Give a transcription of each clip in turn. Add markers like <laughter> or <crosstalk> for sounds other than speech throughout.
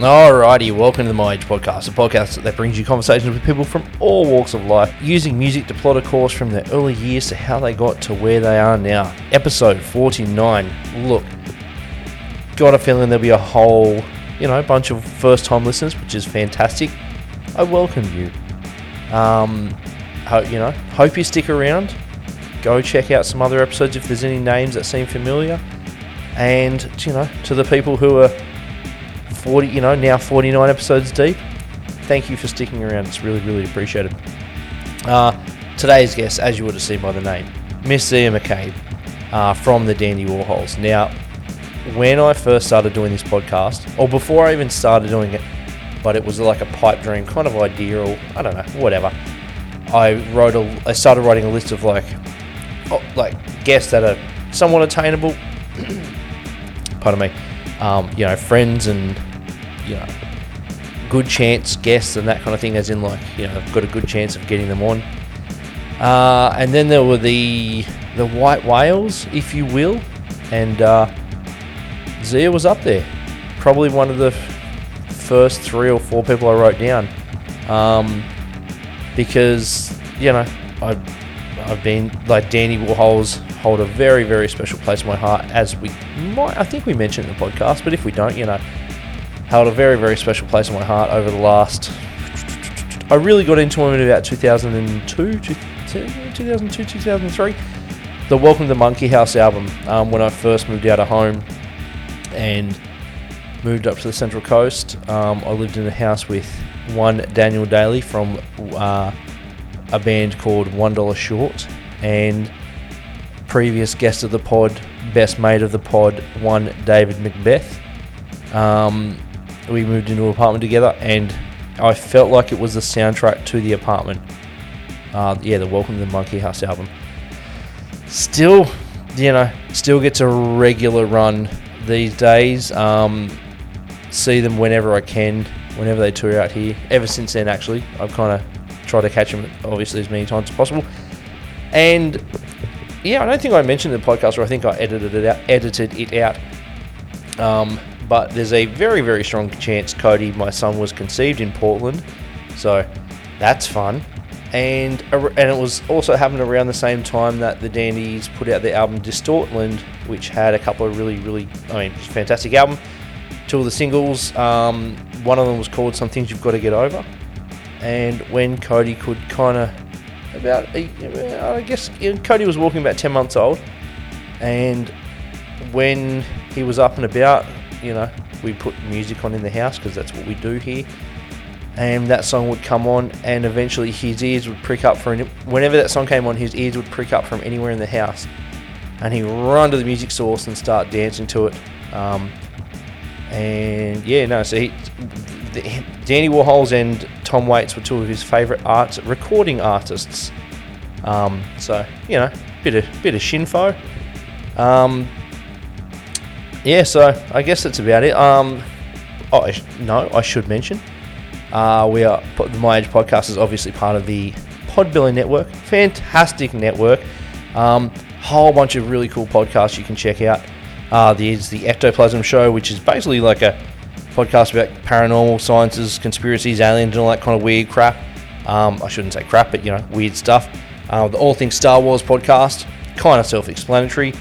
Alrighty, welcome to the My Age Podcast, a podcast that brings you conversations with people from all walks of life, using music to plot a course from their early years to how they got to where they are now. Episode 49. Look, got a feeling there'll be a whole, you know, bunch of first time listeners, which is fantastic. I welcome you. Um, hope, you know, hope you stick around. Go check out some other episodes if there's any names that seem familiar. And, you know, to the people who are 40, you know, now 49 episodes deep. Thank you for sticking around. It's really, really appreciated. Uh, today's guest, as you would have seen by the name, Miss Zia McCabe uh, from the Dandy Warhols. Now, when I first started doing this podcast, or before I even started doing it, but it was like a pipe dream kind of idea, or I don't know, whatever. I wrote a, I started writing a list of like, oh, like guests that are somewhat attainable. <clears throat> pardon me. Um, you know, friends and you know, good chance guests and that kind of thing, as in like, you know, I've got a good chance of getting them on. Uh, and then there were the the white whales, if you will, and uh, Zia was up there. Probably one of the first three or four people I wrote down, um, because you know I've I've been like Dandy Warhols hold a very very special place in my heart, as we might I think we mentioned in the podcast, but if we don't, you know held a very, very special place in my heart over the last. I really got into him in about 2002, 2002, 2003. The Welcome to Monkey House album, um, when I first moved out of home and moved up to the Central Coast. Um, I lived in a house with one Daniel Daly from uh, a band called One Dollar Short and previous guest of the pod, best mate of the pod, one David Macbeth. Um, we moved into an apartment together, and I felt like it was the soundtrack to the apartment. Uh, yeah, the Welcome to the Monkey House album. Still, you know, still gets a regular run these days. Um, see them whenever I can, whenever they tour out here. Ever since then, actually, I've kind of tried to catch them, obviously, as many times as possible. And yeah, I don't think I mentioned the podcast, or I think I edited it out. Edited it out. Um, but there's a very, very strong chance Cody, my son, was conceived in Portland. So that's fun. And, and it was also happened around the same time that the Dandies put out their album Distortland, which had a couple of really, really, I mean, fantastic album. Two of the singles, um, one of them was called Some Things You've Got to Get Over. And when Cody could kind of, about, I guess, Cody was walking about 10 months old. And when he was up and about, you know, we put music on in the house because that's what we do here. And that song would come on, and eventually his ears would prick up for whenever that song came on, his ears would prick up from anywhere in the house, and he'd run to the music source and start dancing to it. Um, and yeah, no, so he, the, Dandy Warhols and Tom Waits were two of his favourite arts recording artists. Um, so you know, bit of bit of shinfo. Um, yeah, so I guess that's about it. Um, oh I sh- no, I should mention, uh, we are the My Age podcast is obviously part of the Podbelly Network. Fantastic network. Um, whole bunch of really cool podcasts you can check out. Uh, there's the Ectoplasm Show, which is basically like a podcast about paranormal sciences, conspiracies, aliens, and all that kind of weird crap. Um, I shouldn't say crap, but you know, weird stuff. Uh, the All Things Star Wars podcast, kind of self-explanatory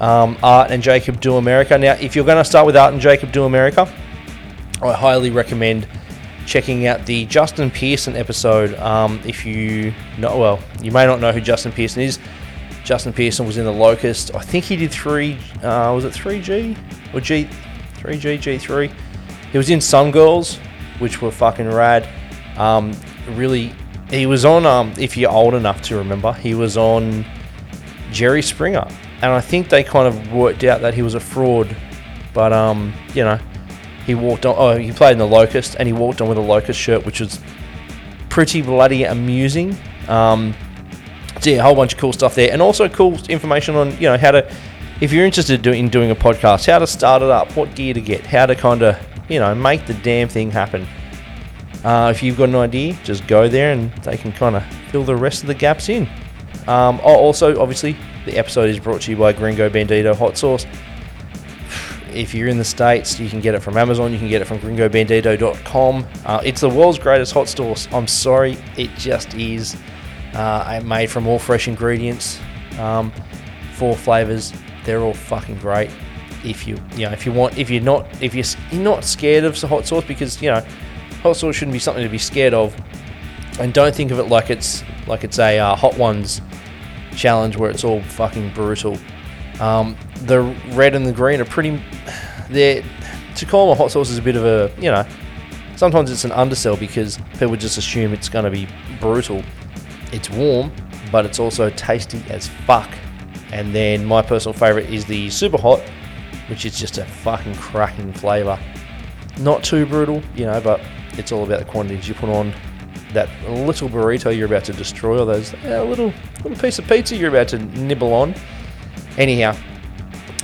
um, Art and Jacob Do America. Now, if you're going to start with Art and Jacob Do America, I highly recommend checking out the Justin Pearson episode. Um, if you know, well, you may not know who Justin Pearson is. Justin Pearson was in the Locust. I think he did three. Uh, was it three G or G? Three G G three. He was in Some Girls, which were fucking rad. Um, really, he was on. Um, if you're old enough to remember, he was on Jerry Springer and I think they kind of worked out that he was a fraud. But um, you know, he walked on. Oh, he played in the Locust, and he walked on with a Locust shirt, which was pretty bloody amusing. Um, so yeah, a whole bunch of cool stuff there, and also cool information on you know how to, if you're interested in doing a podcast, how to start it up, what gear to get, how to kind of you know make the damn thing happen. Uh, if you've got an idea, just go there, and they can kind of fill the rest of the gaps in. Um, oh, also, obviously, the episode is brought to you by Gringo Bandito Hot Sauce. if you're in the States, you can get it from Amazon, you can get it from gringobandito.com. Uh, it's the world's greatest hot sauce. I'm sorry, it just is. Uh, made from all fresh ingredients, um, four flavors. They're all fucking great. If you, you know, if you want, if you're not, if you're, you're not scared of hot sauce, because you know, hot sauce shouldn't be something to be scared of, and don't think of it like it's like it's a uh, hot ones challenge where it's all fucking brutal. Um, the red and the green are pretty. They're to call them a hot sauce is a bit of a you know. Sometimes it's an undersell because people just assume it's going to be brutal. It's warm, but it's also tasty as fuck. And then my personal favorite is the super hot, which is just a fucking cracking flavor. Not too brutal, you know, but it's all about the quantities you put on that little burrito you're about to destroy, or those uh, little little piece of pizza you're about to nibble on. Anyhow,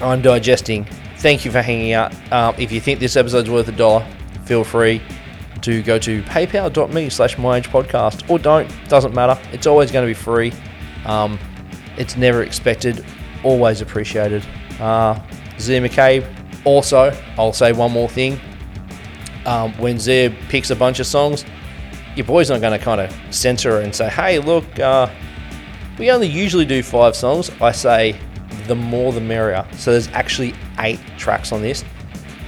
I'm digesting. Thank you for hanging out. Um, if you think this episode's worth a dollar, feel free to go to paypal.me slash myagepodcast or don't. Doesn't matter. It's always going to be free. Um, it's never expected. Always appreciated. Uh, Zia McCabe. Also, I'll say one more thing. Um, when Zia picks a bunch of songs, your boy's not going to kind of censor and say, hey, look, uh, we only usually do five songs. I say the more the merrier. So there's actually eight tracks on this.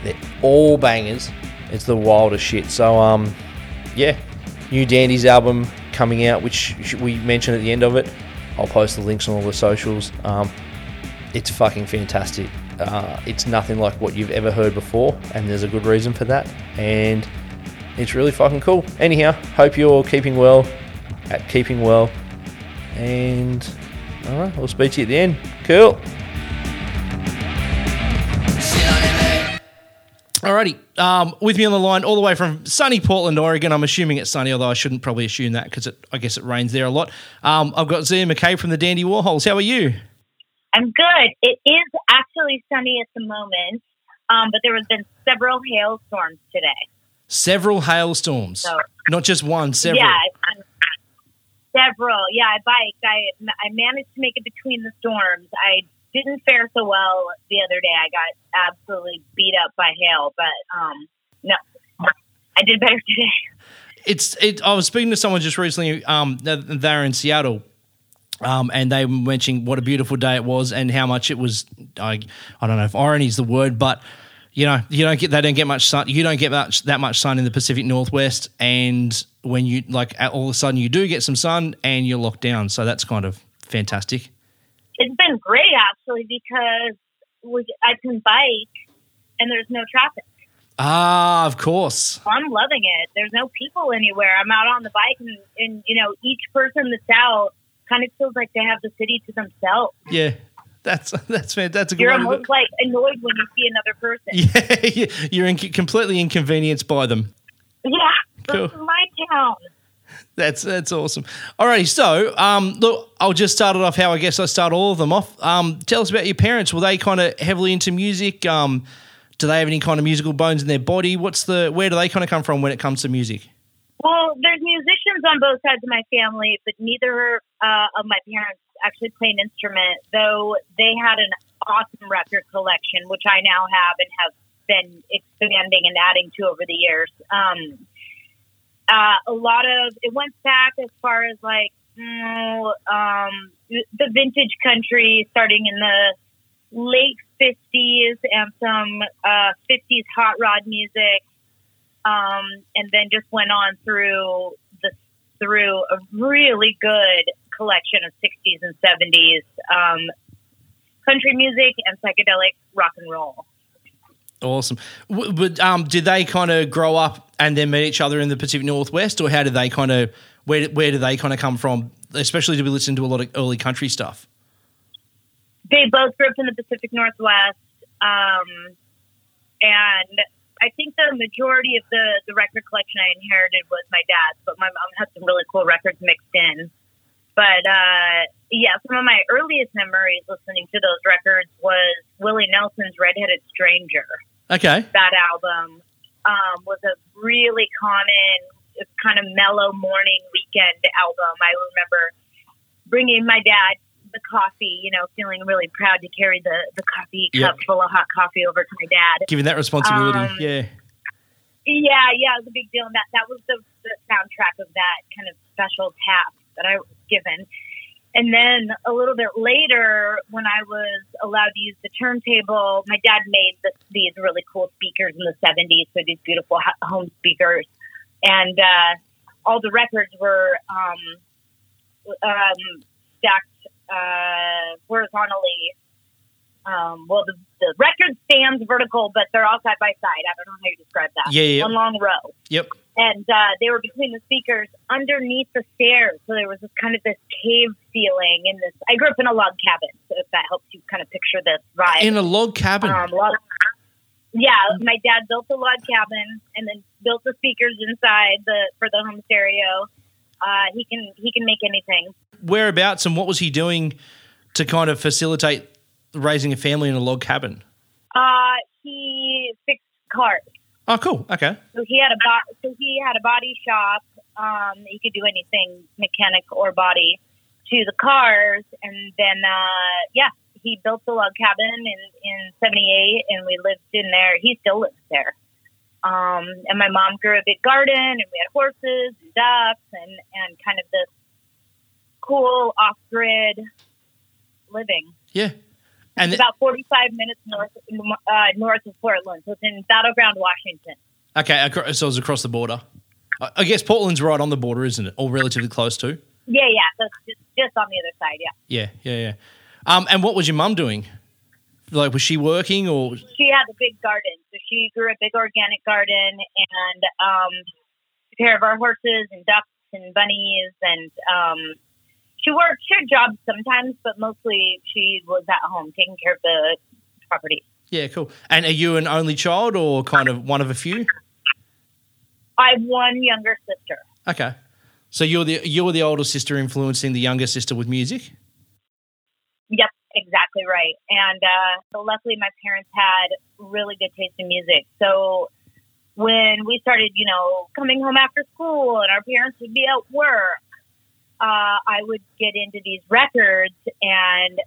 They're all bangers. It's the wildest shit. So, um, yeah, new Dandy's album coming out, which we mentioned at the end of it. I'll post the links on all the socials. Um, it's fucking fantastic. Uh, it's nothing like what you've ever heard before, and there's a good reason for that. And it's really fucking cool. Anyhow, hope you're all keeping well, at keeping well, and all right, I'll speak to you at the end. Cool. Alrighty, um, with me on the line, all the way from sunny Portland, Oregon. I'm assuming it's sunny, although I shouldn't probably assume that because I guess it rains there a lot. Um, I've got Zia McCabe from the Dandy Warhols. How are you? I'm good. It is actually sunny at the moment, um, but there has been several hailstorms today. Several hailstorms. So, Not just one, several. Yeah, several. Yeah, I biked. I I managed to make it between the storms. I didn't fare so well the other day. I got absolutely beat up by hail, but um, no, I did better <laughs> today. It's it. I was speaking to someone just recently. Um, they're in Seattle. Um, and they were mentioning what a beautiful day it was and how much it was. I, I don't know if irony is the word, but you know, you don't get they don't get much sun. You don't get much that much sun in the Pacific Northwest, and when you like all of a sudden you do get some sun and you're locked down. So that's kind of fantastic. It's been great actually because we, I can bike and there's no traffic. Ah, of course. I'm loving it. There's no people anywhere. I'm out on the bike, and, and you know, each person that's out kind of feels like they have the city to themselves. Yeah, that's that's that's a good. You're almost like annoyed when you see another person. <laughs> Yeah, <laughs> you're in, completely inconvenienced by them. Yeah, cool. this my town. That's that's awesome. Alrighty, so um, look, I'll just start it off how I guess I start all of them off. Um, tell us about your parents. Were they kind of heavily into music? Um, do they have any kind of musical bones in their body? What's the where do they kind of come from when it comes to music? Well, there's musicians on both sides of my family, but neither uh, of my parents actually play an instrument, though they had an awesome record collection, which I now have and have been expanding and adding to over the years. Um, uh, a lot of it went back as far as like mm, um, the vintage country, starting in the late '50s and some uh, '50s hot rod music, um, and then just went on through the through a really good collection of 60s and 70s um, country music and psychedelic rock and roll. Awesome. But um, did they kind of grow up and then meet each other in the Pacific Northwest, or how did they kind of where where do they kind of come from? Especially to be listening to a lot of early country stuff. They both grew up in the Pacific Northwest, um, and I think the majority of the the record collection I inherited was my dad's, but my mom had some really cool records mixed in. But uh, yeah, some of my earliest memories listening to those records was Willie Nelson's Redheaded Stranger. Okay. That album um, was a really common, kind of mellow morning weekend album. I remember bringing my dad the coffee, you know, feeling really proud to carry the, the coffee Yep. cup full of hot coffee over to my dad. Giving that responsibility, Um, yeah. Yeah, yeah, it was a big deal. And that, that was the, the soundtrack of that kind of special task that I was given. And then a little bit later, when I was allowed to use the turntable, my dad made this, these really cool speakers in the 70s, so these beautiful ho- home speakers. And uh, all the records were um, um, stacked uh, horizontally. Um, well, the, the record stands vertical, but they're all side by side. I don't know how you describe that. Yeah, yeah. One long row. Yep. And uh, they were between the speakers underneath the stairs. So there was this kind of this cave ceiling in this. I grew up in a log cabin, so if that helps you kind of picture this vibe. In a log cabin. Um, log, yeah, my dad built a log cabin and then built the speakers inside the for the home stereo. Uh, he can he can make anything. Whereabouts and what was he doing to kind of facilitate raising a family in a log cabin? Uh, he fixed cars. Oh, cool. Okay. So he had a bo- so he had a body shop. Um, he could do anything mechanic or body to the cars, and then uh, yeah, he built the log cabin in in '78, and we lived in there. He still lives there. Um, and my mom grew a big garden, and we had horses and ducks, and and kind of this cool off grid living. Yeah. And It's th- about 45 minutes north uh, north of Portland, so it's in Battle Ground, Washington. okay, so it's across the border. I guess Portland's right on the border, isn't it? Or relatively close to. Yeah, yeah. So just, just on the other side. Yeah. Yeah, yeah, yeah. Um, and what was your mum doing? Like, was she working or? She had a big garden, so she grew a big organic garden and um, took care of our horses and ducks and bunnies. And um, she worked. She had jobs sometimes, but mostly she was at home taking care of the property. Yeah, cool. And are you an only child or kind of one of a few? I have one younger sister. Okay. So you're the you're the older sister influencing the younger sister with music. Yep, exactly right. And uh, so luckily, my parents had really good taste in music. So when we started, you know, coming home after school and our parents would be at work, uh, I would get into these records and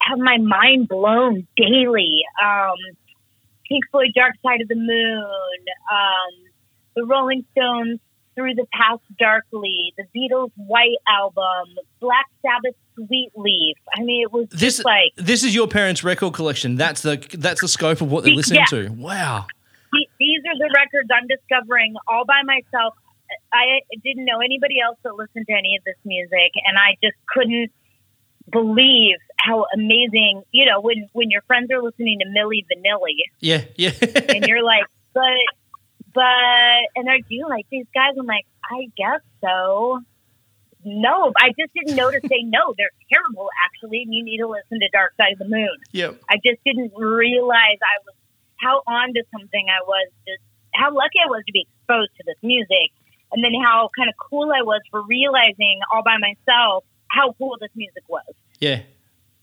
have my mind blown daily. Um, Pink Floyd, Dark Side of the Moon, um, the Rolling Stones, Through the Past Darkly, the Beatles' White Album, Black Sabbath, Sweet Leaf. I mean, it was This like this is your parents' record collection. That's the that's the scope of what they're listening Yeah. to. Wow. these are the records I'm discovering all by myself. I didn't know anybody else that listened to any of this music, and I just couldn't believe how amazing. You know, when when your friends are listening to Milli Vanilli, Yeah, yeah. <laughs> and you're like, but, but, and are you like these guys? I'm like, I guess so. No, I just didn't know to say no. <laughs> They're terrible, actually, and you need to listen to Dark Side of the Moon. Yeah, I just didn't realize I was how on to something I was. Just how lucky I was to be exposed to this music, and then how kind of cool I was for realizing all by myself how cool this music was. Yeah.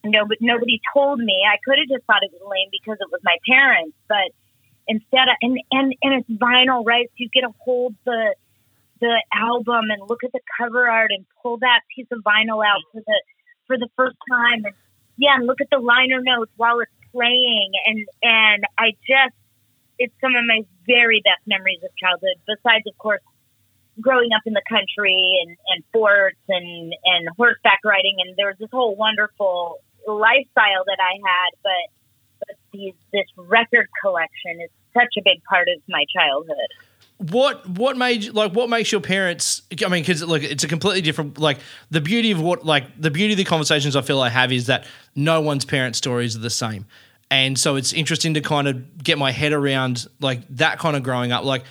No, but nobody told me. I could have just thought it was lame because it was my parents, but instead, of, and and and it's vinyl, right? So you get to hold the the album and look at the cover art and pull that piece of vinyl out for the for the first time, and yeah, and look at the liner notes while it's playing, and and I just it's some of my very best memories of childhood. Besides, of course, growing up in the country and, and forts and, and horseback riding and there was this whole wonderful lifestyle that I had, but but these this record collection is such a big part of my childhood. What what made like what makes your parents? I mean, because like it's a completely different. Like the beauty of what like the beauty of the conversations I feel I have is that no one's parent stories are the same, and so it's interesting to kind of get my head around like that kind of growing up. Like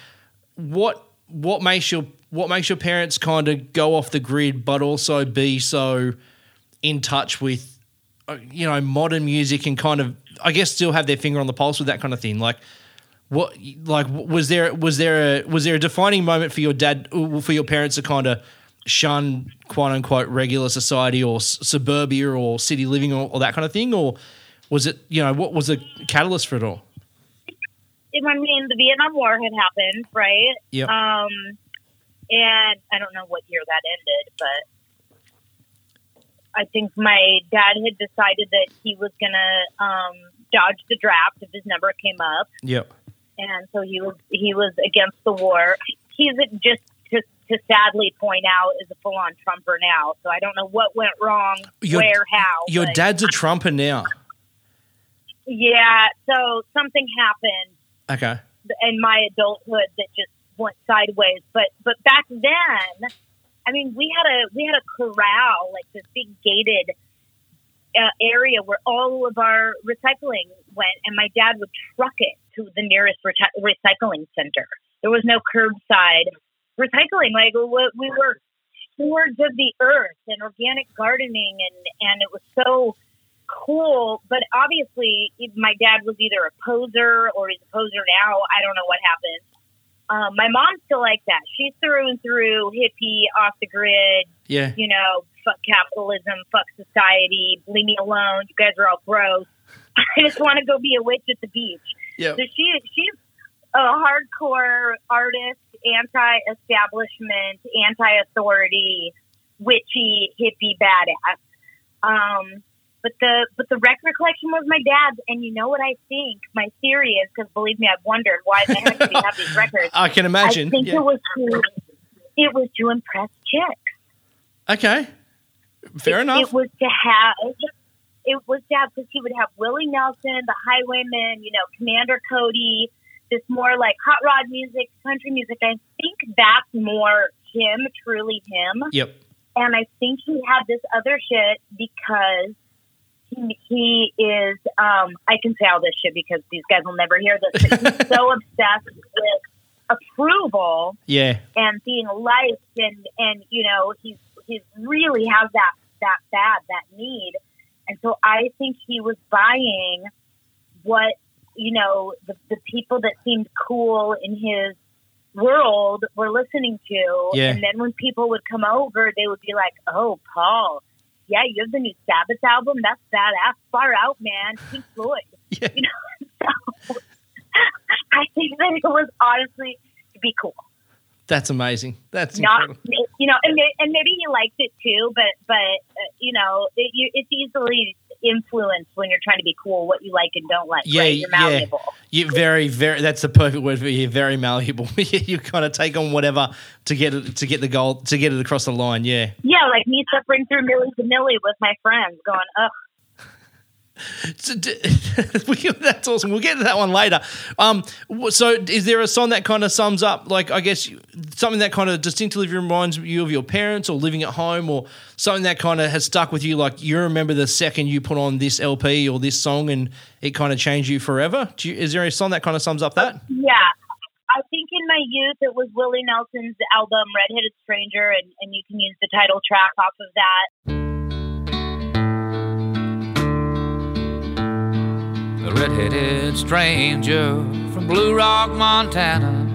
what what makes your what makes your parents kind of go off the grid, but also be so in touch with uh, you know modern music and kind of I guess still have their finger on the pulse with that kind of thing. Like what like was there was there a was there a defining moment for your dad uh, for your parents to kind of shun quote unquote regular society or s- suburbia or city living or, or that kind of thing or was it you know what was the catalyst for it all I mean, the Vietnam War had happened, right? Yep. Um, and I don't know what year that ended, but I think my dad had decided that he was gonna um, dodge the draft if his number came up, Yep. and so he was he was against the war. He's just to, to sadly point out is a full on Trumper now. So I don't know what went wrong, Your- where, how. Your dad's a Trumper now. Yeah. So something happened Okay. in my adulthood that just went sideways. But but back then, I mean, we had a we had a corral, like this big gated uh, area where all of our recycling went, and my dad would truck it to the nearest reti- recycling center. There was no curbside recycling. Like we we were stewards of the earth and organic gardening, and and it was so cool. But obviously, my dad was either a poser or he's a poser now. I don't know what happened. Um, my mom's still like that. She's through and through hippie, off the grid, Yeah. you know, fuck capitalism, fuck society, leave me alone. You guys are all gross. <laughs> I just want to go be a witch at the beach. Yep. So she she's a hardcore artist, anti-establishment, anti-authority, witchy hippie badass. Um, but the but the record collection was my dad's, and you know what I think? My theory is because believe me, I've wondered why the heck did he have these records. <laughs> I can imagine. I think Yeah. it was to it was to impress chicks. Okay. Fair it, enough. It was to have. It was to have because he would have Willie Nelson, the Highwaymen, you know, Commander Cody, this more like hot rod music, country music. I think that's more him, truly him. Yep. And I think he had this other shit because he, he is. Um, I can say all this shit because these guys will never hear this. But he's so <laughs> obsessed with approval Yeah. and being liked and and you know he's he's really has that that bad that need and so i think he was buying what you know the, the people that seemed cool in his world were listening to Yeah. and then when people would come over they would be like oh paul yeah you have the new sabbath album that's badass far out man pink floyd <laughs> Yeah. you know <laughs> so i think that it was honestly to be cool That's amazing. That's not incredible. you know and, and maybe he liked it too but but uh, you know it, you, it's easily influenced when you're trying to be cool what you like and don't like Yeah, right? you're yeah. malleable You very, very. That's the perfect word for you. You're very malleable. <laughs> you kind of take on whatever to get it to get the goal to get it across the line. Yeah. yeah like me suffering through milli vanilli with my friends going ugh So, d- we- <laughs> <laughs> that's awesome. We'll get to that one later. Um, so is there a song that kind of sums up, like I guess something that kind of distinctly reminds you of your parents, or living at home, or something that kind of has stuck with you? Like you remember the second you put on this LP or this song, and it kind of changed you forever. You, is there a song that kind of sums up that? yeah I think in my youth it was Willie Nelson's album Red Redheaded Stranger and, and you can use the title track off of that. The red-headed stranger from Blue Rock, Montana,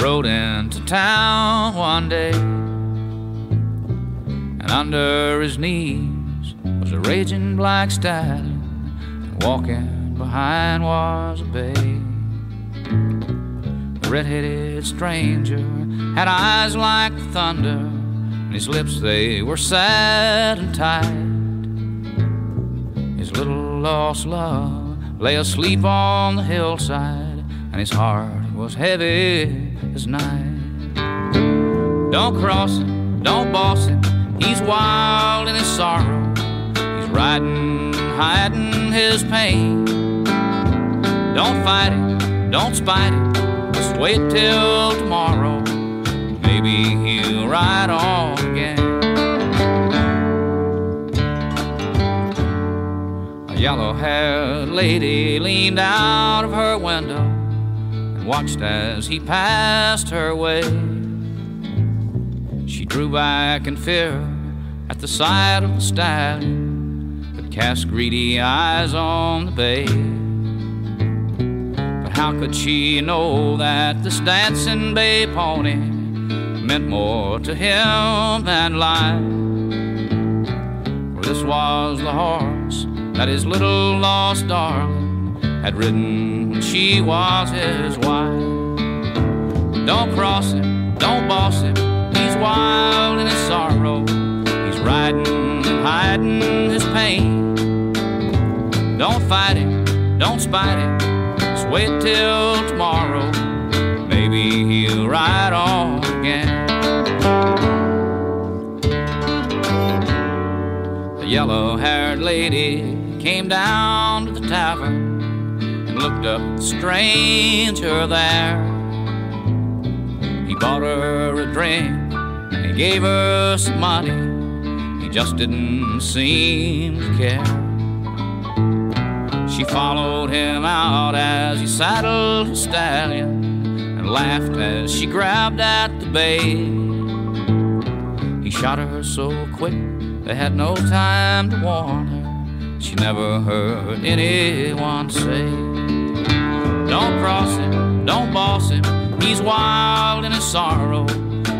rode into town one day, and under his knees was a raging black stallion, and walking behind was a bay. The red-headed stranger had eyes like thunder, and his lips they were sad and tight. His little lost love lay asleep on the hillside, and his heart was heavy as night. Don't cross him, don't boss him, he's wild in his sorrow. He's riding, hiding his pain. Don't fight it, don't spite it, just wait till tomorrow. Maybe he'll ride on again. Yellow haired lady leaned out of her window and watched as he passed her way. She drew back in fear at the sight of the stallion, but cast greedy eyes on the bay. But how could she know that this dancing bay pony meant more to him than life? For this was the horse that his little lost darling had written she was his wife. Don't cross him, don't boss him, he's wild in his sorrow. He's riding and hiding his pain. Don't fight him, don't spite him, just wait till tomorrow. Maybe he'll ride on again. The yellow haired lady came down to the tavern and looked up the stranger there. He bought her a drink and he gave her some money. He just didn't seem to care. She followed him out as he saddled his stallion and laughed as she grabbed at the bay. He shot her so quick they had no time to warn her. She never heard anyone say, Don't cross him, don't boss him. He's wild in his sorrow.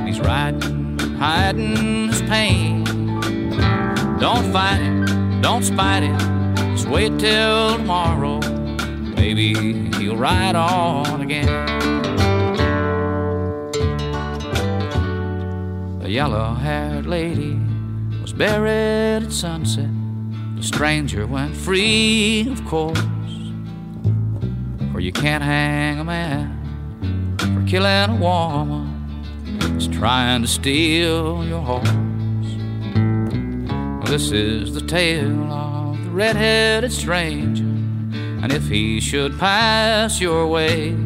He's riding, hiding his pain. Don't fight it, don't spite it. Just wait till tomorrow. Maybe he'll ride on again. The yellow haired lady was buried at sunset. The stranger went free, of course. For you can't hang a man for killing a woman just trying to steal your horse. This is the tale of the red-headed stranger, and if he should pass your way,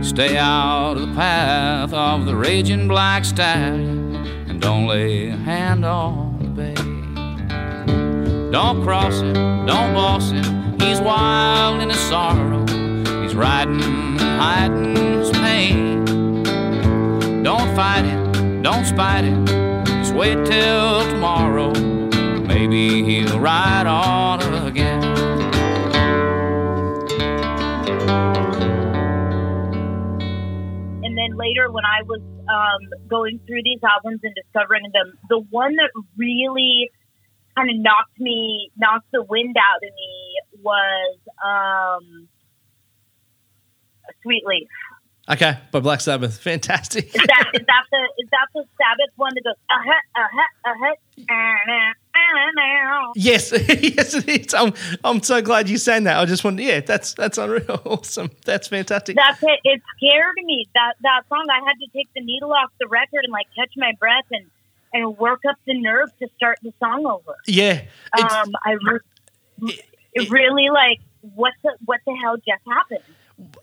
stay out of the path of the raging black stallion, and don't lay a hand on the bay. Don't cross him, don't boss him. He's wild in his sorrow. He's riding, hiding his pain. Don't fight it, don't spite it. Just wait till tomorrow. Maybe he'll ride on again. and then later when I was um, going through these albums and discovering them, the one that really kind of knocked me, knocked the wind out of me was um, Sweet Leaf. Okay, by Black Sabbath. Fantastic. Is that is that the is that the Sabbath one that goes uh huh uh huh uh huh uh huh Yes, <laughs> yes, it is. I'm, I'm so glad you sang that. I just wanted, yeah, that's that's unreal, <laughs> awesome. That's fantastic. That's it. It scared me. That that song. I had to take the needle off the record and like catch my breath and and work up the nerve to start the song over. Yeah, Um, I re- it really like what the what the hell just happened?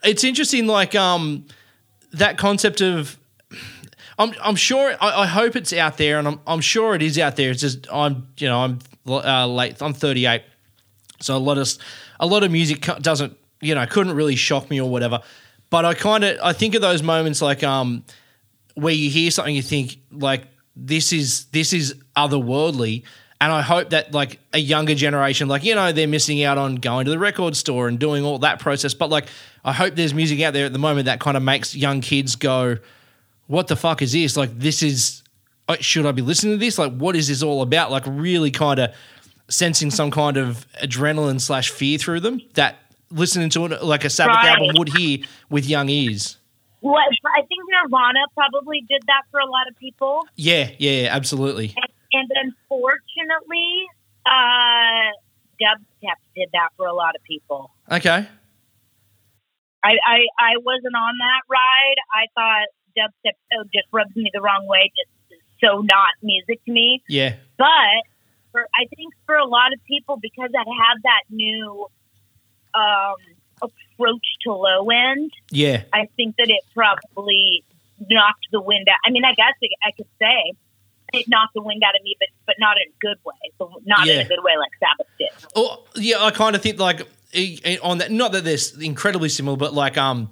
it's interesting, like um, that concept of. I'm, I'm sure. I, I hope it's out there, and I'm, I'm sure it is out there. It's just I'm, you know, I'm uh, late. I'm 38, so a lot of a lot of music doesn't, you know, couldn't really shock me or whatever. But I kind of I think of those moments like um, where you hear something, you think like this is this is otherworldly, and I hope that like a younger generation, like you know, they're missing out on going to the record store and doing all that process. But like, I hope there's music out there at the moment that kind of makes young kids go, "What the fuck is this? Like, this is uh, should I be listening to this? Like, what is this all about? Like, really kind of sensing some kind of adrenaline slash fear through them that listening to it like a Sabbath Right. album would hear with young ears. What I think Nirvana probably did that for a lot of people, Yeah, yeah, absolutely. and unfortunately, uh, dubstep did that for a lot of people. Okay. I, I, I wasn't on that ride. I thought dubstep oh, just rubs me the wrong way, just so not music to me. Yeah. But for I think for a lot of people, because I had that new um, approach to low end, Yeah. I think that it probably knocked the wind out. I mean, I guess I could say it knocked the wind out of me, but but not in a good way. So not in a good way like Sabbath did. Oh, yeah, I kind of think like on that. Not that they're incredibly similar, but like um,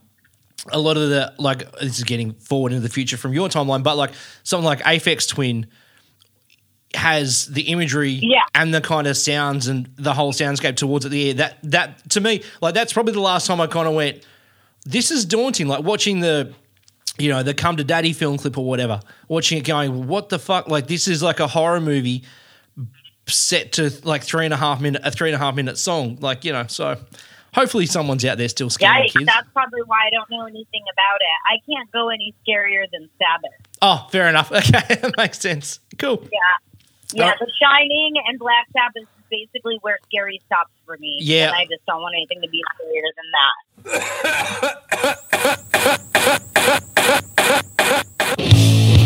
a lot of the like this is getting forward into the future from your timeline, but like something like Aphex Twin has the imagery Yeah. and the kind of sounds and the whole soundscape towards it. The air that that to me like that's probably the last time I kind of went. This is daunting. Like watching the you know, the Come to Daddy film clip or whatever, watching it going, what the fuck? Like, this is like a horror movie set to like three and a half minute, a three and a half minute song. Like, you know, so hopefully someone's out there still scaring kids. that's probably why I don't know anything about it. I can't go any scarier than Sabbath. Oh, fair enough. <laughs> Okay, that makes sense. Cool. Yeah. Yeah, Alright. The Shining and Black Sabbath is basically where scary stops for me. Yeah. And I just don't want anything to be scarier than that. <laughs>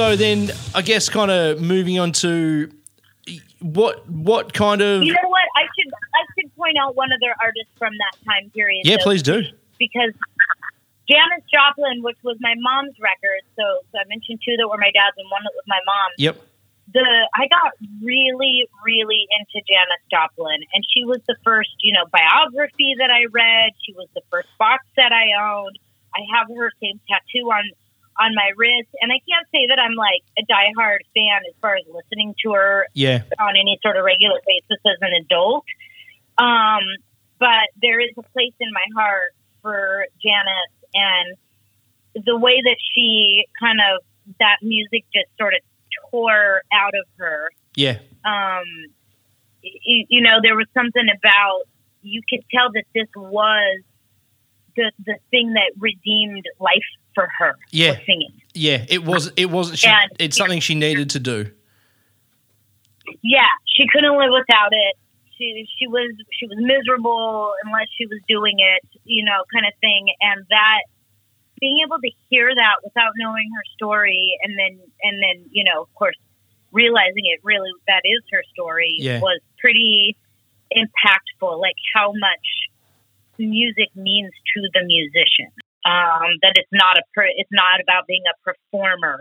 So then, I guess, kind of moving on to what what kind of You know what? I should I should point out one other artist from that time period. yeah, though, please do. because Janis Joplin, which was my mom's record, so, so I mentioned two that were my dad's and one that was my mom. Yep. The I got really, really into Janis Joplin, and she was the first, you know, biography that I read. She was the first box set I owned. I have her same tattoo on on my wrist, and I can't say that I'm like a diehard fan as far as listening to her Yeah. on any sort of regular basis as an adult. Um, but there is a place in my heart for Janis and the way that she kind of that music just sort of tore out of her. Yeah. Um, you, you know, there was something about you could tell that this was the the thing that redeemed life for her. Yeah. was singing. Yeah. It was. It wasn't. She, And- it's something she needed to do. yeah, she couldn't live without it. She she was she was miserable unless she was doing it, you know, kind of thing. And that being able to hear that without knowing her story, and then and then you know, of course, realizing it really that is her story Yeah. was pretty impactful. Like how much music means to the musician. Um, that it's not a per, it's not about being a performer.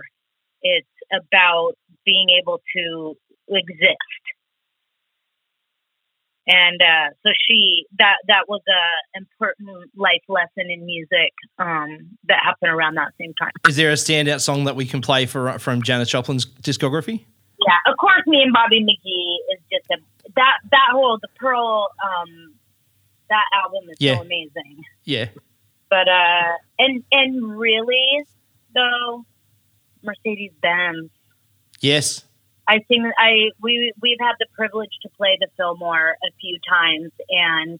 It's about being able to exist. And uh, so she that that was a important life lesson in music um, that happened around that same time. Is there a standout song that we can play for from Janis Joplin's discography? Yeah, of course, me and Bobby McGee is just a that that whole the Pearl um, that album is Yeah. so amazing. Yeah. But uh, and and really though, Mercedes Benz. Yes. I think I we we've had the privilege to play the Fillmore a few times, and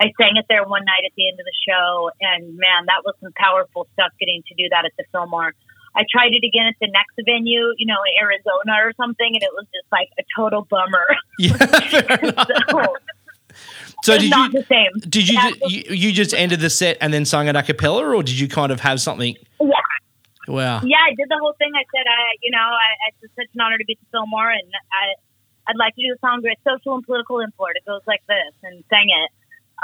I sang it there one night at the end of the show, and man, that was some powerful stuff. Getting to do that at the Fillmore. I tried it again at the next venue, you know, in Arizona or something, and it was just like a total bummer. Yeah. <laughs> <laughs> so So did not you the same. did you, Yeah. ju- you you just ended the set and then sung it a cappella, or did you kind of have something? Yeah. Wow. Yeah, I did the whole thing. I said, I, you know, I, it's such an honor to be at the Fillmore, and I, I'd like to do a song, with Social and Political Import. It goes like this, and sang it.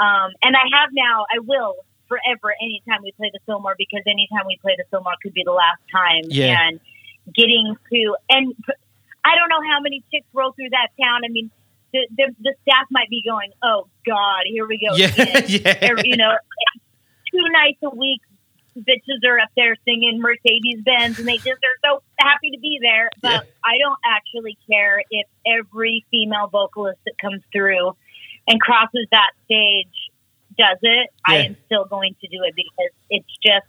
Um, and I have now, I will forever, anytime we play the Fillmore, because anytime we play the Fillmore could be the last time. Yeah. And getting to, and I don't know how many chicks roll through that town. I mean, the, the, the staff might be going, oh, God, here we go. Yeah. again." <laughs> Yeah. You know, two nights a week, bitches are up there singing Mercedes Benz, and they just are so happy to be there. But Yeah. I don't actually care if every female vocalist that comes through and crosses that stage does it. I am still going to do it because it's just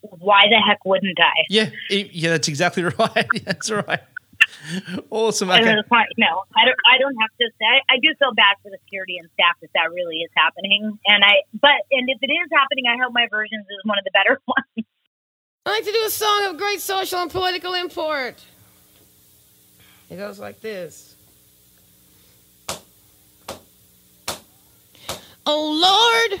why the heck wouldn't I? Yeah. Yeah. That's exactly <laughs> right. That's right. <laughs> Awesome. And Okay. it's like, no, I don't. I don't have to say. I do feel bad for the security and staff that that really is happening. And I, but and if it is happening, I hope my versions is one of the better <laughs> ones. I like to do a song of great social and political import. It goes like this. Oh Lord,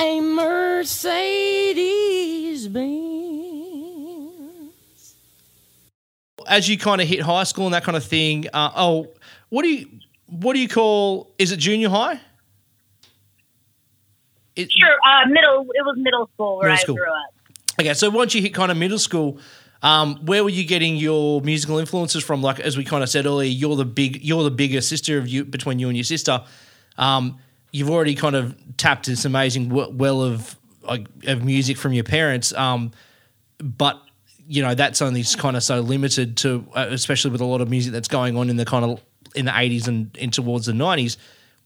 a Mercedes Benz? As you kind of hit high school and that kind of thing, uh, oh, what do you what do you call? Is it junior high? It, Sure, uh, middle. It was middle school where Middle I school. grew up. Okay, so once you hit kind of middle school, um, where were you getting your musical influences from? Like as we kind of said earlier, you're the big, you're the bigger sister of you between you and your sister. Um, you've already kind of tapped this amazing well of of music from your parents, um, but you know that's only kind of so limited to, uh, especially with a lot of music that's going on in the kind of in the 80s and, and towards the 90s.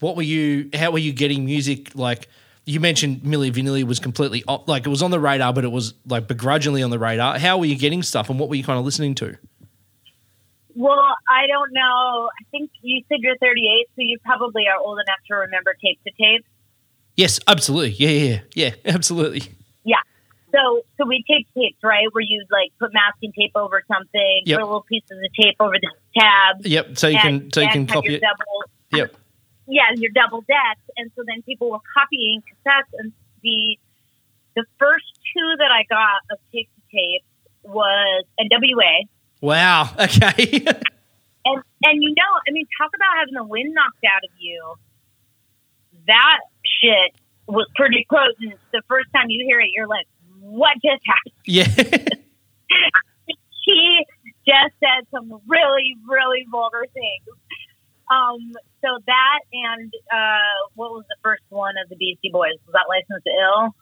What were you? How were you getting music like? You mentioned Milli Vanilli was completely like it was on the radar, but it was like begrudgingly on the radar. How were you getting stuff, and what were you kind of listening to? Well, I don't know. I think you said you're 38, so you probably are old enough to remember tape to tape. Yes, absolutely. Yeah, yeah, yeah, yeah, <laughs> absolutely. Yeah. So, so we tape tapes, right? Where you like put masking tape over something, Yep. put little pieces of tape over the tabs. Yep. So you can so you can copy your it. Double, Yep. Um, yeah, your double decks, and so then people were copying cassettes, and the the first two that I got of tape to tape was NWA, Wow. <laughs> Okay. and and you know, I mean, talk about having the wind knocked out of you. That shit was pretty potent. The first time you hear it, you're like, "What just happened?" <laughs> yeah. <laughs> He just said some really, really vulgar things. Um, so that and uh, what was the first one of the Beastie Boys? Was that License to Ill?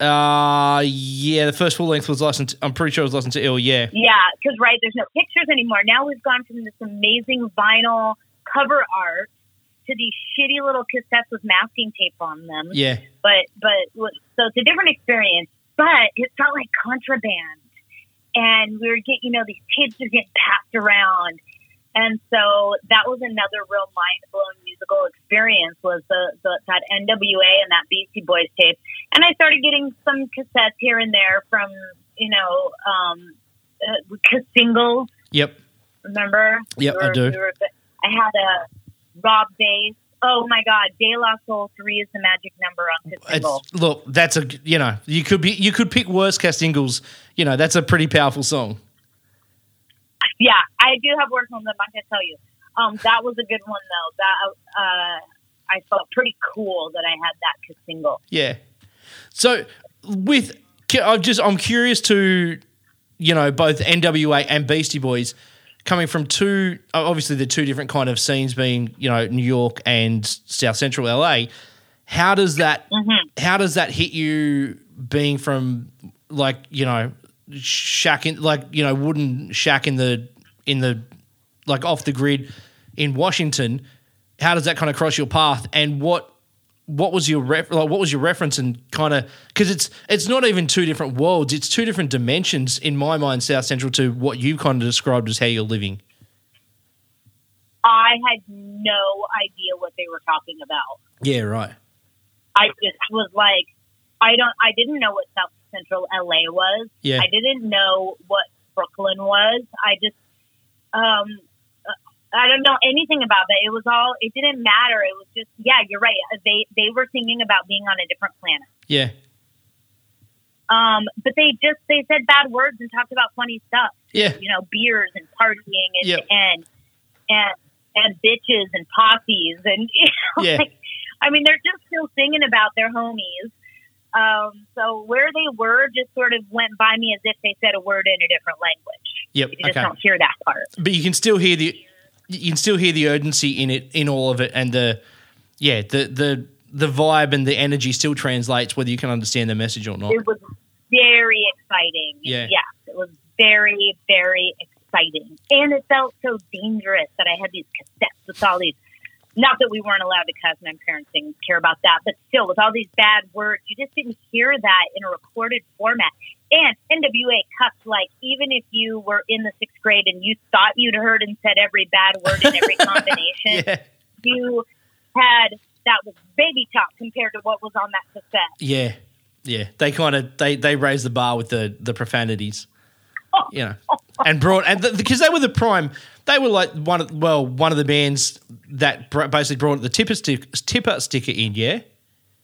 Uh yeah. The first full length was licensed. I'm pretty sure it was licensed to ill. Yeah. Yeah, because right, there's no pictures anymore. Now we've gone from this amazing vinyl cover art to these shitty little cassettes with masking tape on them. Yeah. But but so it's a different experience. But it felt like contraband, and we were getting you know these tapes are getting passed around, and so that was another real mind blowing musical experience was the, the that NWA and that Beastie Boys tape, and I started getting some cassettes here and there from you know um, uh, singles. Yep. Remember? Yep, We I do. we were- I had a Rob Base. Oh my God, De La Soul three is the magic number on his single. Look, that's a you know you could be you could pick worse cast singles. You know that's a pretty powerful song. Yeah, I do have work on them. I can tell you. Um, that was a good one though. That uh, I felt pretty cool that I had that single. Yeah. So with I'm just I'm curious to you know both NWA and Beastie Boys coming from two obviously the two different kind of scenes being you know New York and South Central LA. How does that how does that hit you being from like you know shack in like you know wooden shack in the in the like off the grid in Washington? How does that kind of cross your path and what what was your ref- like, what was your reference and kind of because it's it's not even two different worlds it's two different dimensions in my mind south central to what you kind of described as how you're living I had no idea what they were talking about. yeah right I just was like, I don't, I didn't know what South Central LA was. Yeah. I didn't know what Brooklyn was. I just, um, uh, I don't know anything about that. It was all, it didn't matter. It was just, yeah, you're right. They, they were singing about being on a different planet. yeah Um, but they just, they said bad words and talked about funny stuff, yeah you know, beers and partying and, Yep. and, and, and bitches and posses and, <laughs> you know, Yeah. like, I mean, they're just still singing about their homies. Um, so where they were just sort of went by me as if they said a word in a different language. yep You just okay don't hear that part. but you can still hear the you can still hear the urgency in it in all of it and the yeah the the the vibe and the energy still translates whether you can understand the message or not It was very exciting. Yeah. Yes, it was very, very exciting. And it felt so dangerous that I had these cassettes with all these, not that we weren't allowed to cuss, my parents didn't care about that, but still with all these bad words, you just didn't hear that in a recorded format. And NWA cussed like even if you were in the sixth grade and you thought you'd heard and said every bad word in every <laughs> combination, yeah. you had that was baby talk compared to what was on that cassette. yeah. Yeah. They kind of they they raise the bar with the the profanities. <laughs> You know, and brought and because they were the prime, they were like one of well one of the bands that basically brought the tipper stick, tipper sticker in. Yeah,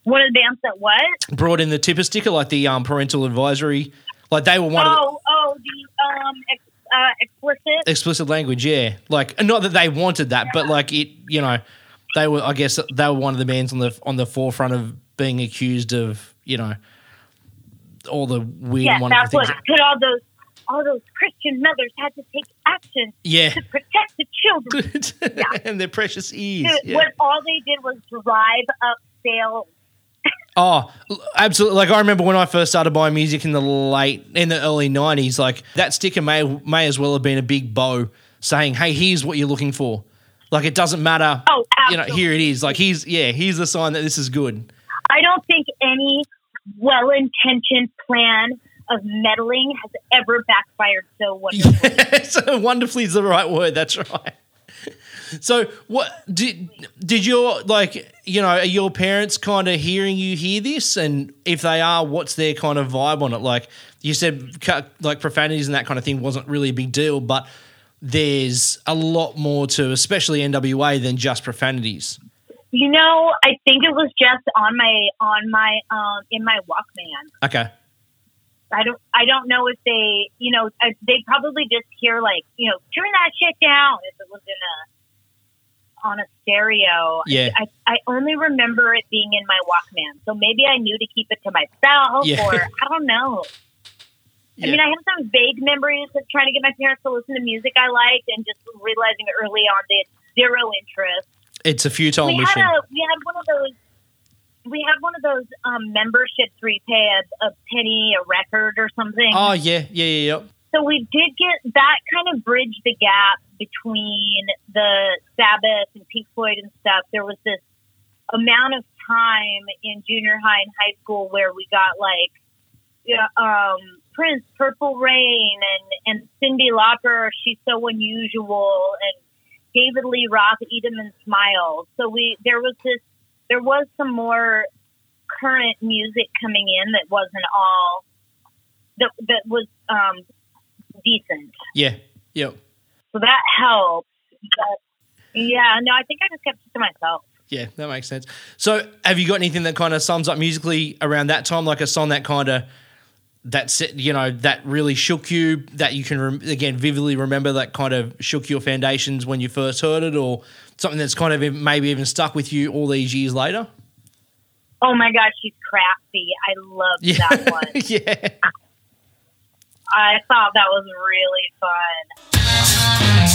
One of the bands that what? brought in the tipper sticker like the um, parental advisory. Like they were one of the Oh, oh, the um, ex, uh, explicit. explicit language. Yeah, like not that they wanted that, but like it, you know, they were. I guess they were one of the bands on the on the forefront of being accused of you know all the weird yeah, that's what put all those all those Christian mothers had to take action Yeah. to protect the children. <laughs> and their precious ears. Yeah. What all they did was drive up sales. <laughs> Oh, absolutely! Like I remember when I first started buying music in the late, in the early '90s. Like that sticker may may as well have been a big bow saying, "Hey, here's what you're looking for." Like it doesn't matter. Oh, you know, here it is. Like here's yeah, here's the sign that this is good. I don't think any well-intentioned plan of meddling has ever backfired so wonderfully. <laughs> so <laughs> wonderfully is the right word. That's right. So what did did your like you know are your parents kind of hearing you hear this and if they are what's their kind of vibe on it like you said like profanities and that kind of thing wasn't really a big deal but there's a lot more to especially NWA than just profanities You know, I think it was just on my on my um in my Walkman. okay I don't I don't know if they you know they probably just hear like you know turn that shit down if it was in a on a stereo. Yeah. I, I only remember it being in my Walkman, so maybe I knew to keep it to myself, Yeah. or I don't know. I mean, I have some vague memories of trying to get my parents to listen to music I liked, and just realizing early on they had zero interest. it's a futile we mission had a we had one of those we had one of those um, memberships where you pay a, a penny a record or something. oh yeah yeah yeah yeah So we did get that kind of bridged the gap between the Sabbath and Pink Floyd and stuff. There was this amount of time in junior high and high school where we got like yeah, um, Prince, Purple Rain, and and Cyndi Lauper, She's So Unusual, and David Lee Roth, Eat 'em and Smile. So we there was this there was some more current music coming in that wasn't all that that was um, decent. yeah yeah So that helped. But yeah, no, I think I just kept it to myself. Yeah, that makes sense. So, have you got anything that kind of sums up musically around that time, like a song that kind of that set, you know, that really shook you, that you can rem- again vividly remember, that kind of shook your foundations when you first heard it, or something that's kind of maybe even stuck with you all these years later? Oh my gosh, she's crafty. I love Yeah, that one. <laughs> yeah. I thought that was really fun.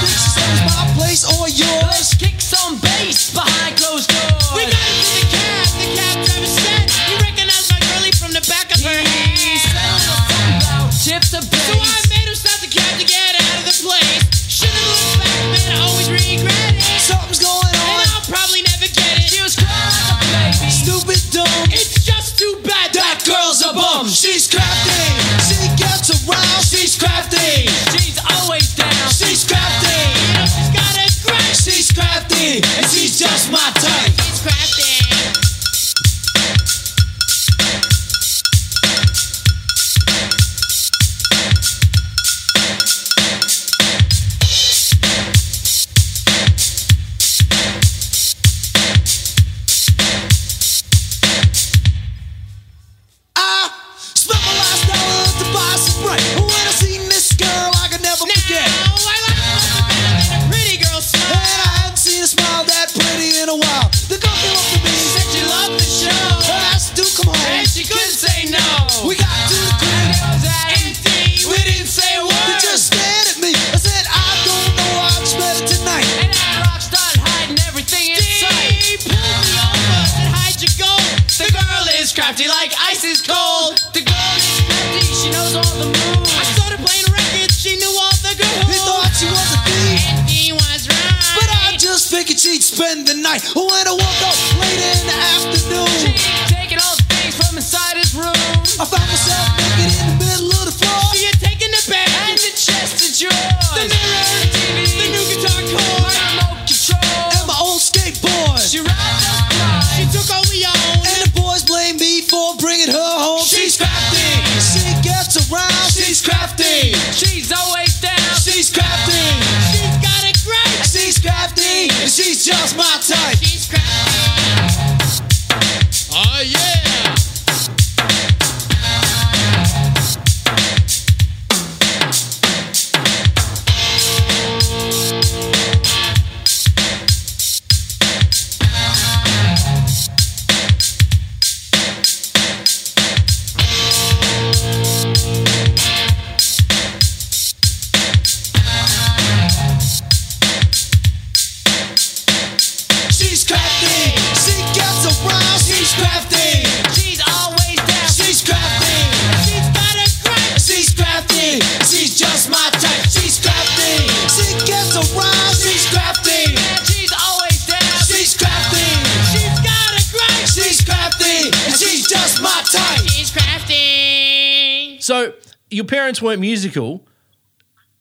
Was my place or yours. Let's kick some bass behind closed When I woke up late in the afternoon, Taking all the things from inside his room. I found myself naked in the middle of the floor. She had taken the bed and the chest of drawers. The mirror, the TV, the new guitar my chord, remote control. and my old skateboard. She rides us blind. She took all we owned, and the boys blame me for bringing her home. She's crafty. She gets around. She's crafty. She's always down. She's crafty. She's got a great. She's crafty. And she's just my type. Your parents weren't musical.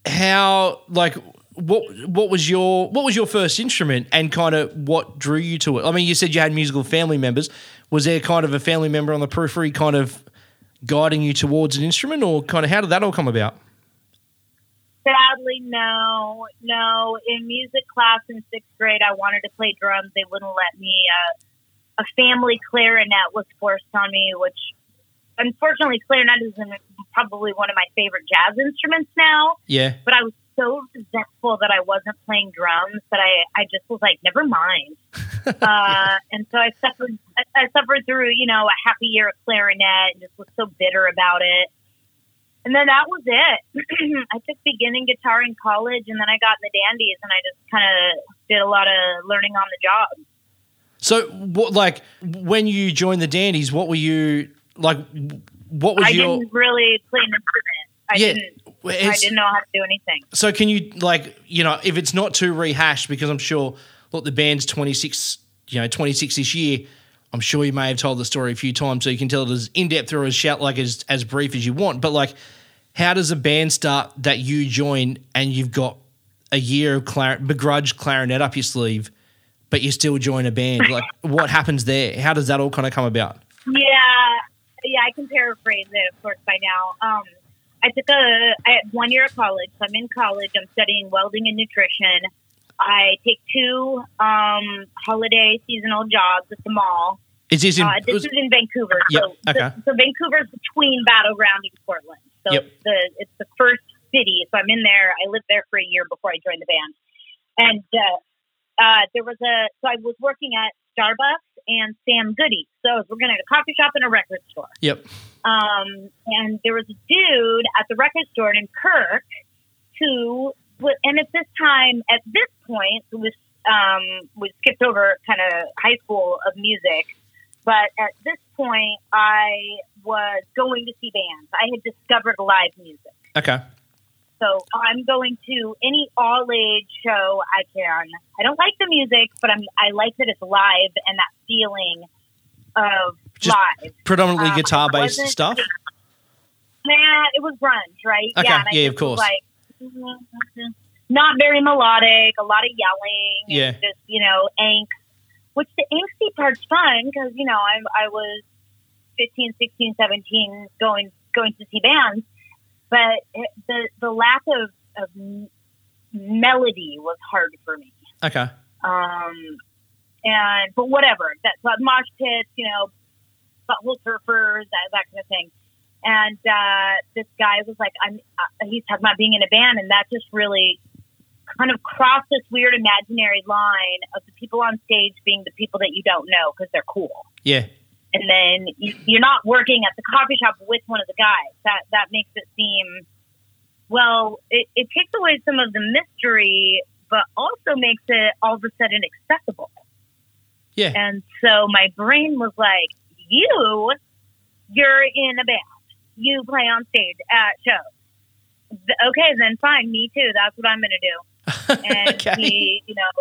How like what what was your what was your first instrument and kind of what drew you to it? I mean, you said you had musical family members. Was there kind of a family member on the periphery kind of guiding you towards an instrument or kind of how did that all come about? Sadly, no, no. In music class in sixth grade, I wanted to play drums. They wouldn't let me. Uh, a family clarinet was forced on me, which unfortunately, clarinet is in- probably one of my favorite jazz instruments now. Yeah. But I was so resentful that I wasn't playing drums that I, I just was like, never mind. <laughs> uh, and so I suffered. I, I suffered through, you know, a happy year of clarinet and just was so bitter about it. And then that was it. <clears throat> I took beginning guitar in college, and then I got in the dandies, and I just kind of did a lot of learning on the job. So what like when you joined the Dandies, what were you like what was I your didn't really play an instrument. I Yeah, didn't. I didn't know how to do anything. So can you like you know if it's not too rehashed because I'm sure look the band's 26 you know 26 this year I'm sure you may have told the story a few times so you can tell it as in depth or as shout like as as brief as you want but like how does a band start that you join and you've got a year of clar- begrudged clarinet up your sleeve but you still join a band like what happens there how does that all kind of come about Yeah, yeah, I can paraphrase it, of course, by now. Um, I took a I had one year of college. So I'm in college. I'm studying welding and nutrition. I take two um, holiday seasonal jobs at the mall. is this in Uh, this is in Vancouver. Yep, So, okay. so, so Vancouver's between Battle Ground and Portland. So Yep. it's the it's the first city. So I'm in there. I lived there for a year before I joined the band. And uh, uh, there was a so I was working at Starbucks and Sam Goody. So we're going to a coffee shop and a record store. yep Um, and there was a dude at the record store named Kirk who, and at this time, at this point, was um, we skipped over kind of high school of music, but at this point, I was going to see bands. I had discovered live music. okay So I'm going to any all age show I can. I don't like the music, but I'm I like that it's live and that feeling of Just live. predominantly Um, guitar based stuff Nah, it was grunge, right? Okay, yeah, yeah, of course. Like mhm, not very melodic, a lot of yelling, Yeah. just you know, angst. Which the angsty part's fun because you know I I was 15, 16, 17 going going to see bands, but it, the the lack of of melody was hard for me. okay Um, and but whatever that mosh pits, you know, butthole surfers, that, that kind of thing. And uh, this guy was like, "I'm." Uh, he's talking about being in a band, and that just really kind of crossed this weird imaginary line of the people on stage being the people that you don't know because they're cool. yeah And then you, you're not working at the coffee shop with one of the guys. That that makes it seem well. It, it takes away some of the mystery, but also makes it all of a sudden accessible. Yeah And so my brain was like, "You you're in a band. You play on stage at shows. Okay, then fine. Me too. That's what I'm going to do. <laughs> And Okay. he, you know,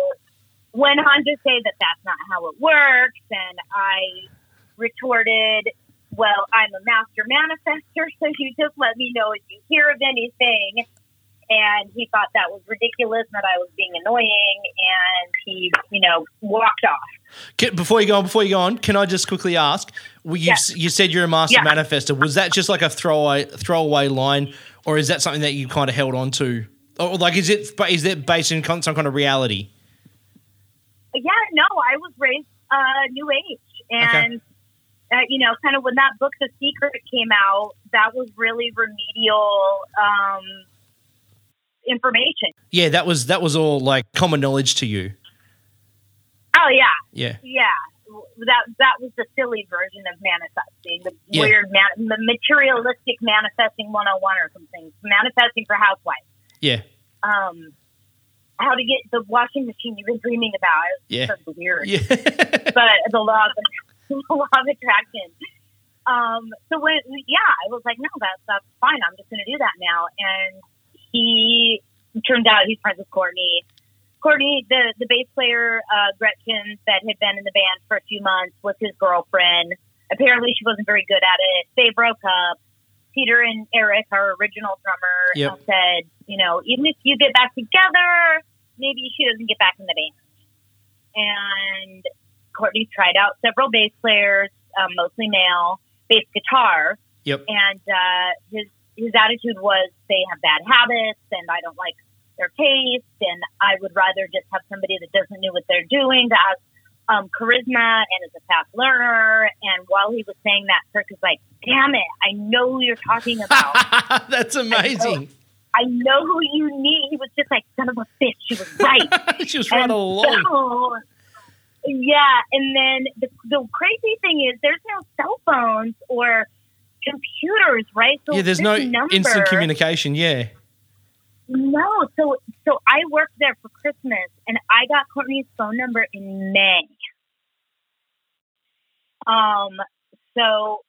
went on to say that that's not how it works. And I retorted, well, I'm a master manifester, so you just let me know if you hear of anything. And he thought that was ridiculous, and that I was being annoying, and he, you know, walked off. Can- Before you go on, before you go on, can I just quickly ask? Well, you Yeah. s you said you're a master Yeah. manifester. Was that just like a throwaway throwaway line, or is that something that you kind of held on to? Or like, is it but it based in some kind of reality? Yeah, no, I was raised uh, New Age, and uh, you know, kind of when that book, The Secret, came out, that was really remedial um, information. Yeah, that was that was all like common knowledge to you. Oh yeah, Yeah, yeah. That that was the silly version of manifesting, the Yeah. weird, man- the materialistic manifesting 101 or something. Manifesting for housewives. yeah, Um, how to get the washing machine you've been dreaming about. Yeah. so weird. yeah. <laughs> but the law of <laughs> the law of attraction. Um, so when yeah, I was like, no, that's that's fine. I'm just going to do that now. And he turned out he's friends with Courtney. Courtney, the the bass player uh, Gretchen that had been in the band for a few months, was his girlfriend. Apparently, she wasn't very good at it. They broke up. Peter and Eric, our original drummer, Yep. said, you know, even if you get back together, maybe she doesn't get back in the band. And Courtney tried out several bass players, um, mostly male, bass guitar, Yep. and uh, his his attitude was they have bad habits, and I don't like their taste, and I would rather just have somebody that doesn't know what they're doing, that has um, charisma and is a fast learner. And while he was saying that, Kirk is like, "Damn it, I know who you're talking <laughs> about." That's amazing. I know who you need. He was just like, son of a bitch. She was right. <laughs> she was right along. so- yeah, and then the, the crazy thing is, there's no cell phones or computers, right? So Yeah, there's no number, instant communication. Yeah, No, so so I worked there for Christmas, and I got Courtney's phone number in May. Um, so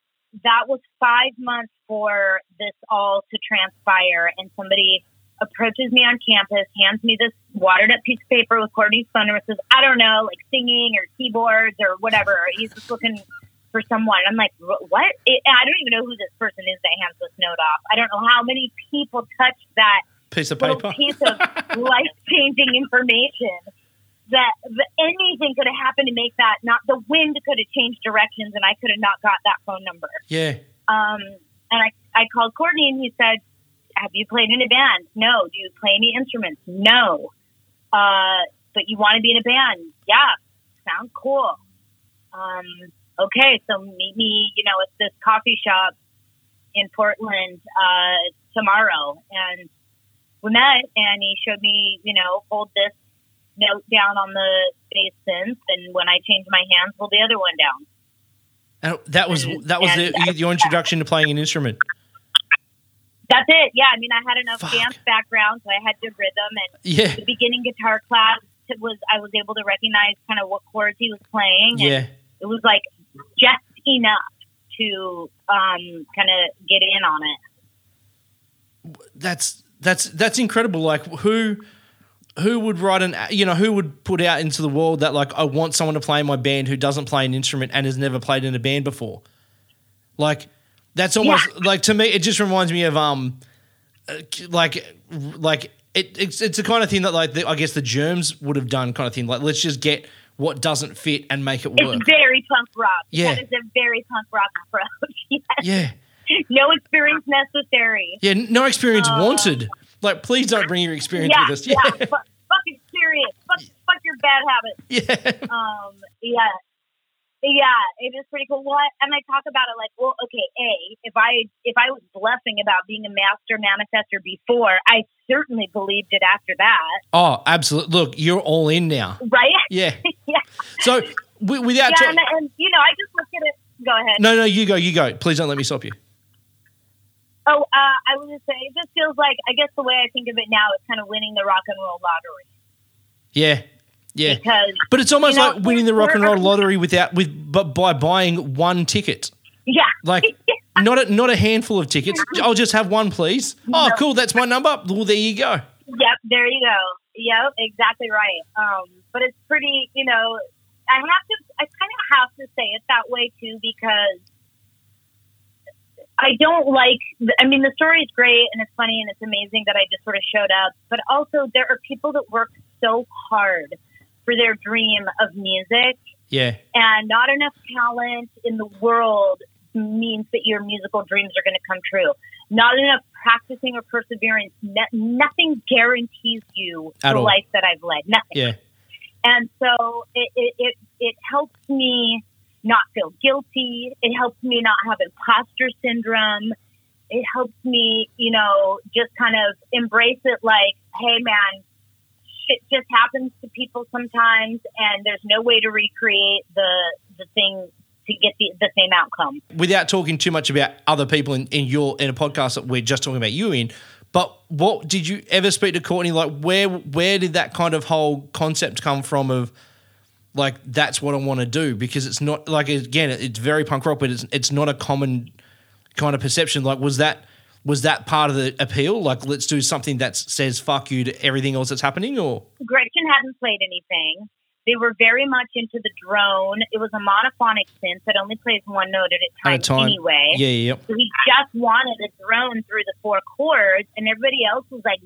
that was five months for this all to transpire, and somebody approaches me on campus, hands me this watered up piece of paper with Courtney's phone number, says, I don't know, like singing or keyboards or whatever. He's just looking for someone. I'm like, what? It, I don't even know who this person is that hands this note off. I don't know how many people touched that piece of paper. piece of <laughs> life changing information that, that anything could have happened to make that not the wind could have changed directions and I could have not got that phone number. Yeah, Um, and I, I called Courtney and he said, Have you played in a band? No. Do you play any instruments? No. Uh, but you want to be in a band? Yeah. Sounds cool. Um, okay. So meet me, you know, at this coffee shop in Portland, uh, tomorrow. And we met and he showed me, you know, hold this note down on the bass synth. And when I change my hands, hold the other one down. and that was that was and- the, your introduction to playing an instrument. That's it. Yeah. I mean, I had enough Fuck. dance background, so I had good rhythm and Yeah, the beginning guitar class it was I was able to recognize kind of what chords he was playing. And yeah. it was like just enough to um, kind of get in on it. that's that's that's incredible. Like who who would write an you know who would put out into the world that like I want someone to play in my band who doesn't play an instrument and has never played in a band before. Like that's almost like to me it just reminds me of um like like it, it's it's the kind of thing that like the, I guess the germs would have done kind of thing. Like let's just get what doesn't fit and make it work. It's very punk rock. Yeah. That is a very punk rock approach. <laughs> yes. Yeah. No experience necessary. Yeah, no experience wanted. Like, please don't bring your experience Yeah, with us. yeah. Yeah, Fuck, fuck experience. Fuck, fuck your bad habits. <laughs> yeah, Um, yeah. Yeah, it is pretty cool. What and I talk about it like, well, okay, A, if I if I was bluffing about being a master manifester before, I certainly believed it after that. Oh, absolutely. Look, you're all in now. Right? <laughs> Yeah. <laughs> yeah. So, w- without Yeah, and, and you know, I just look at it go ahead. no, no, you go, you go. Please don't let me stop you. Oh, uh, I was just saying, it just feels like I guess the way I think of it now is kind of winning the rock and roll lottery. Yeah, yeah. Because But it's almost you know, like winning the rock and roll lottery without with but by buying one ticket. yeah, Like, <laughs> not a, not a handful of tickets. I'll just have one, please. Oh, cool. That's my number. Well, there you go. Yep, there you go. Yep, exactly right. Um, but it's pretty, you know, I have to, I kind of have to say it that way too because I don't like, I mean, the story is great and it's funny and it's amazing that I just sort of showed up, but also there are people that work so hard for their dream of music Yeah. and not enough talent in the world means that your musical dreams are going to come true. Not enough practicing or perseverance. No, nothing guarantees you At the all. life that I've led. Nothing. Yeah. And so it, it, it, it helps me not feel guilty. It helps me not have imposter syndrome. It helps me, you know, just kind of embrace it like, hey, man, shit just happens to people sometimes, and there's no way to recreate the the thing to get the, the same outcome. Without talking too much about other people in, in your in a podcast that we're just talking about you in, but what did you ever speak to Courtney? Like, where where did that kind of whole concept come from? Of like, that's what I want to do because it's not like again, it's very punk rock, but it's it's not a common kind of perception. Like, was that was that part of the appeal? Like, let's do something that says fuck you to everything else that's happening, or Gretchen hadn't played anything. They were very much into the drone. It was a monophonic synth that only plays one note at a time, at a time? anyway. Yeah, yeah, So he just wanted a drone through the four chords, and everybody else was like,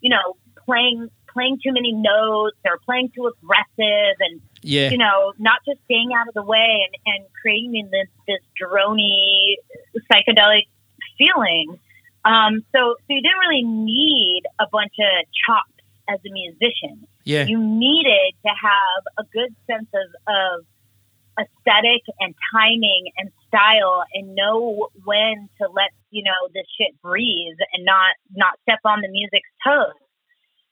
you know, playing playing too many notes or playing too aggressive, and yeah, you know, not just staying out of the way and, and creating this this drony psychedelic feeling. Um, so, so you didn't really need a bunch of chops as a musician. yeah, You needed to have a good sense of, of aesthetic and timing and style and know when to let you know this shit breathe and not not step on the music's toes.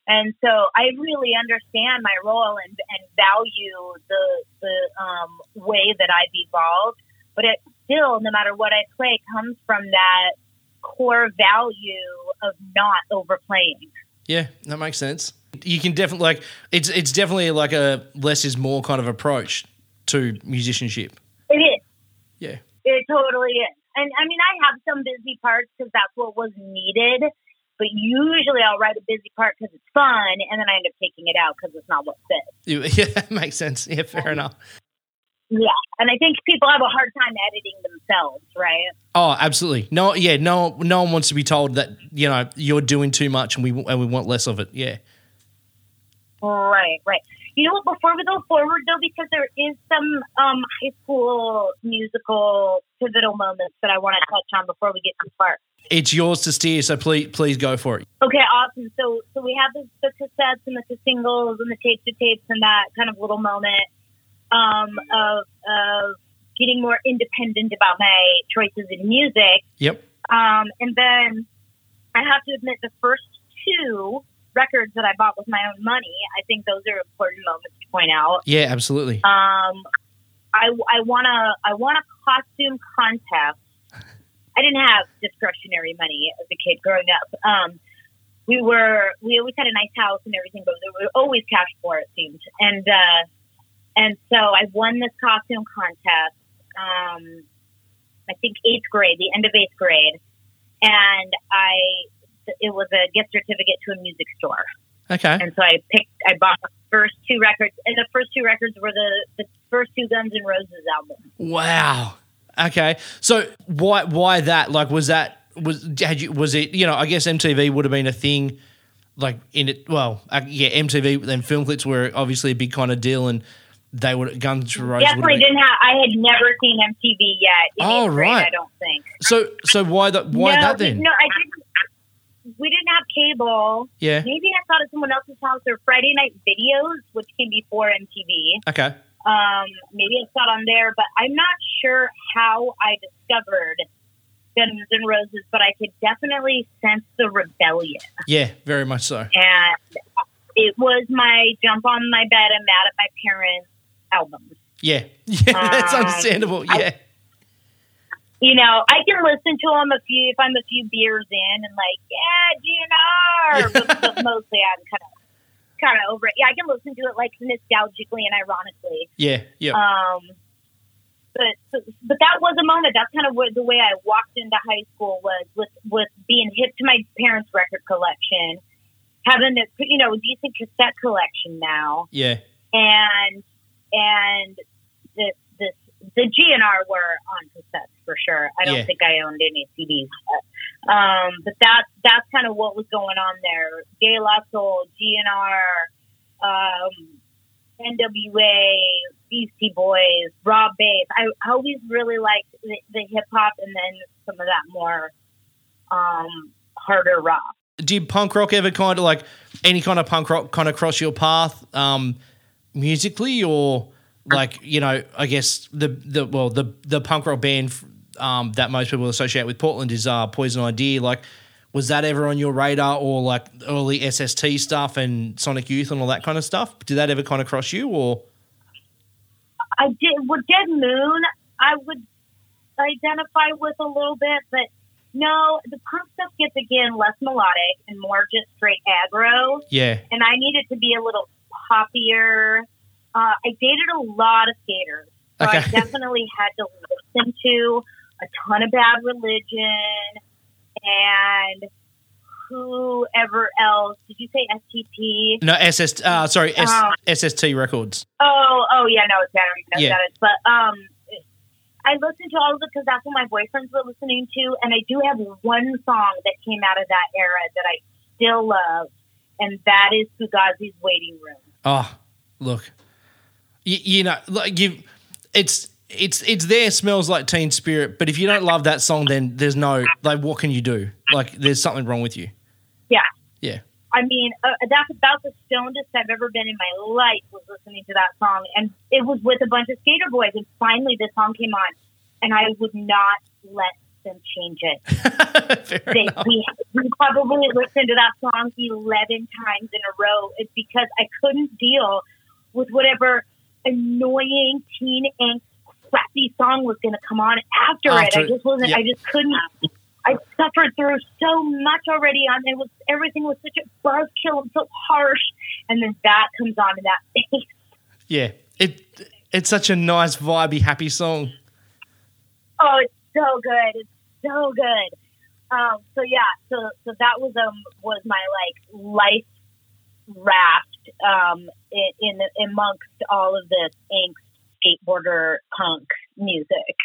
And so I really understand my role and, and value the the um, way that I've evolved. But it still, no matter what I play, comes from that core value of not overplaying. Yeah, that makes sense. You can definitely like it's it's definitely like a less is more kind of approach to musicianship. It is. Yeah. It totally is. And I mean, I have some busy parts because that's what was needed. But usually I'll write a busy part because it's fun, and then I end up taking it out because it's not what fits. <laughs> Yeah, that makes sense. Yeah, fair enough. Yeah. And I think people have a hard time editing themselves, right? Oh, absolutely. No, yeah, no, no one wants to be told that you know you're doing too much and we and we want less of it. Yeah, Right, right. You know what? Before we go forward, though, because there is some um, high school musical pivotal moments that I want to touch on before we get too far. it's yours to steer. So please, please go for it. Okay, awesome. So, so we have the, the cassettes and the singles and the tape to tapes and that kind of little moment um, of of getting more independent about my choices in music. Yep. Um, and then I have to admit, the first two records that I bought with my own money, I think those are important moments to point out. Yeah, absolutely. Um, I, I want to I want a costume contest. I didn't have discretionary money as a kid growing up. Um, we were we always had a nice house and everything, but we were always cash poor it seemed. And uh, and so I won this costume contest. Um, I think eighth grade, the end of eighth grade, and I it was a gift certificate to a music store. Okay. And so I picked, I bought the first two records, and the first two records were the, the first two Guns N' Roses albums. Wow. Okay. So why why that? Like, was that was had you was it? You know, I guess MTV would have been a thing. Like in it, well, uh, yeah, MTV and film clips were obviously a big kind of deal, and they would Guns N' Roses. Definitely didn't have. I had never seen MTV yet. Oh, grade, right. I don't think. So so why that why no, that then? No, I didn't. We didn't have cable. Yeah. Maybe I saw it at someone else's house or Friday night videos, which came before MTV. Okay. Um, maybe I saw it on there, but I'm not sure how I discovered Guns N' Roses, but I could definitely sense the rebellion. Yeah, very much so. and it was my jump on my bed I'm mad at my parents albums. Yeah, <laughs> yeah, that's Um, understandable. I- Yeah, You know, I can listen to them a few if I'm a few beers in and like, yeah, GNR, but, but mostly I'm kind of kind of over it. Yeah, I can listen to it like nostalgically and ironically. yeah, yeah. Um, but but, but that was a moment. That's kind of what, the way I walked into high school was with with being hip to my parents' record collection, having a you know a decent cassette collection now, Yeah. and and the, this the GNR were on cassettes for sure. I don't Yeah. think I owned any CDs, but, um, but that that's kind of what was going on there. De La Soul, GNR, um, NWA, Beastie Boys, Rob Base. I, I always really liked the, the hip hop and then some of that more um, harder rock. Did punk rock ever kind of like any kind of punk rock kind of cross your path um, musically, or like you know, I guess the the well the the punk rock band um, that most people associate with Portland is uh, Poison Idea. Like, was that ever on your radar, or like early SST stuff and Sonic Youth and all that kind of stuff? Did that ever kind of cross you, or I did with Dead Moon. I would identify with a little bit, but no, the punk stuff gets again less melodic and more just straight aggro. yeah, And I needed to be a little poppier. Uh, I dated a lot of skaters, so I <laughs> definitely had to listen to a ton of Bad Religion and whoever else. Did you say STP? no SS, uh, sorry, S- Um, SST Records. Oh, oh yeah, no, it's I don't even know Yeah. what that is. But um, I listened to all of it because that's what my boyfriends were listening to, and I do have one song that came out of that era that I still love, and that is Fugazi's "Waiting Room." Oh, look, you, you know, like you, it's it's it's there. Smells like Teen Spirit, but if you don't love that song, then there's no like, what can you do? Like, there's something wrong with you. Yeah, Yeah, I mean, uh, that's about the stonedest I've ever been in my life was listening to that song, and it was with a bunch of skater boys, and finally the song came on, and I would not let them change it. <laughs> they, we, we probably listened to that song 11 times in a row. It's because I couldn't deal with whatever annoying teen angst crappy song was going to come on after, After- it. I just wasn't. I just couldn't. I suffered through so much already on it was everything was such a buzzkill and so harsh and then that comes on and that bass <laughs> Yeah, it it's such a nice, vibey, happy song. Oh, it's so good. It's so good. Um, so yeah, so so that was um was my like life raft um in, in amongst all of this angst skateboarder punk music.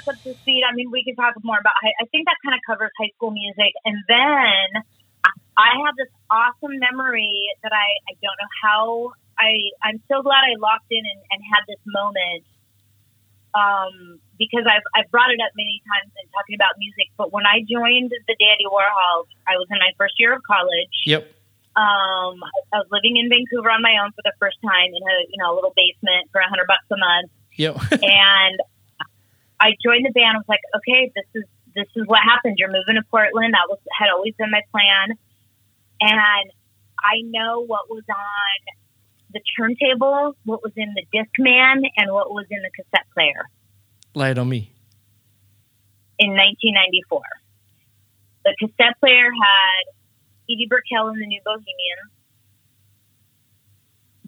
I mean, we could talk more about. high- I think that kind of covers high school music, and then I have this awesome memory that I I don't know how I I'm so glad I locked in and, and had this moment. Um, because I've I've brought it up many times in talking about music, but when I joined the Dandy Warhols, I was in my first year of college. Yep. Um, I was living in Vancouver on my own for the first time in a you know a little basement for a hundred bucks a month Yep. <laughs> and I joined the band. I was like, okay, this is this is what happened. You're moving to Portland. That was had always been my plan, and I know what was on the turntable, what was in the Discman, and what was in the cassette player Lay it on me. in 1994. The cassette player had Edie Brickell and the New Bohemians.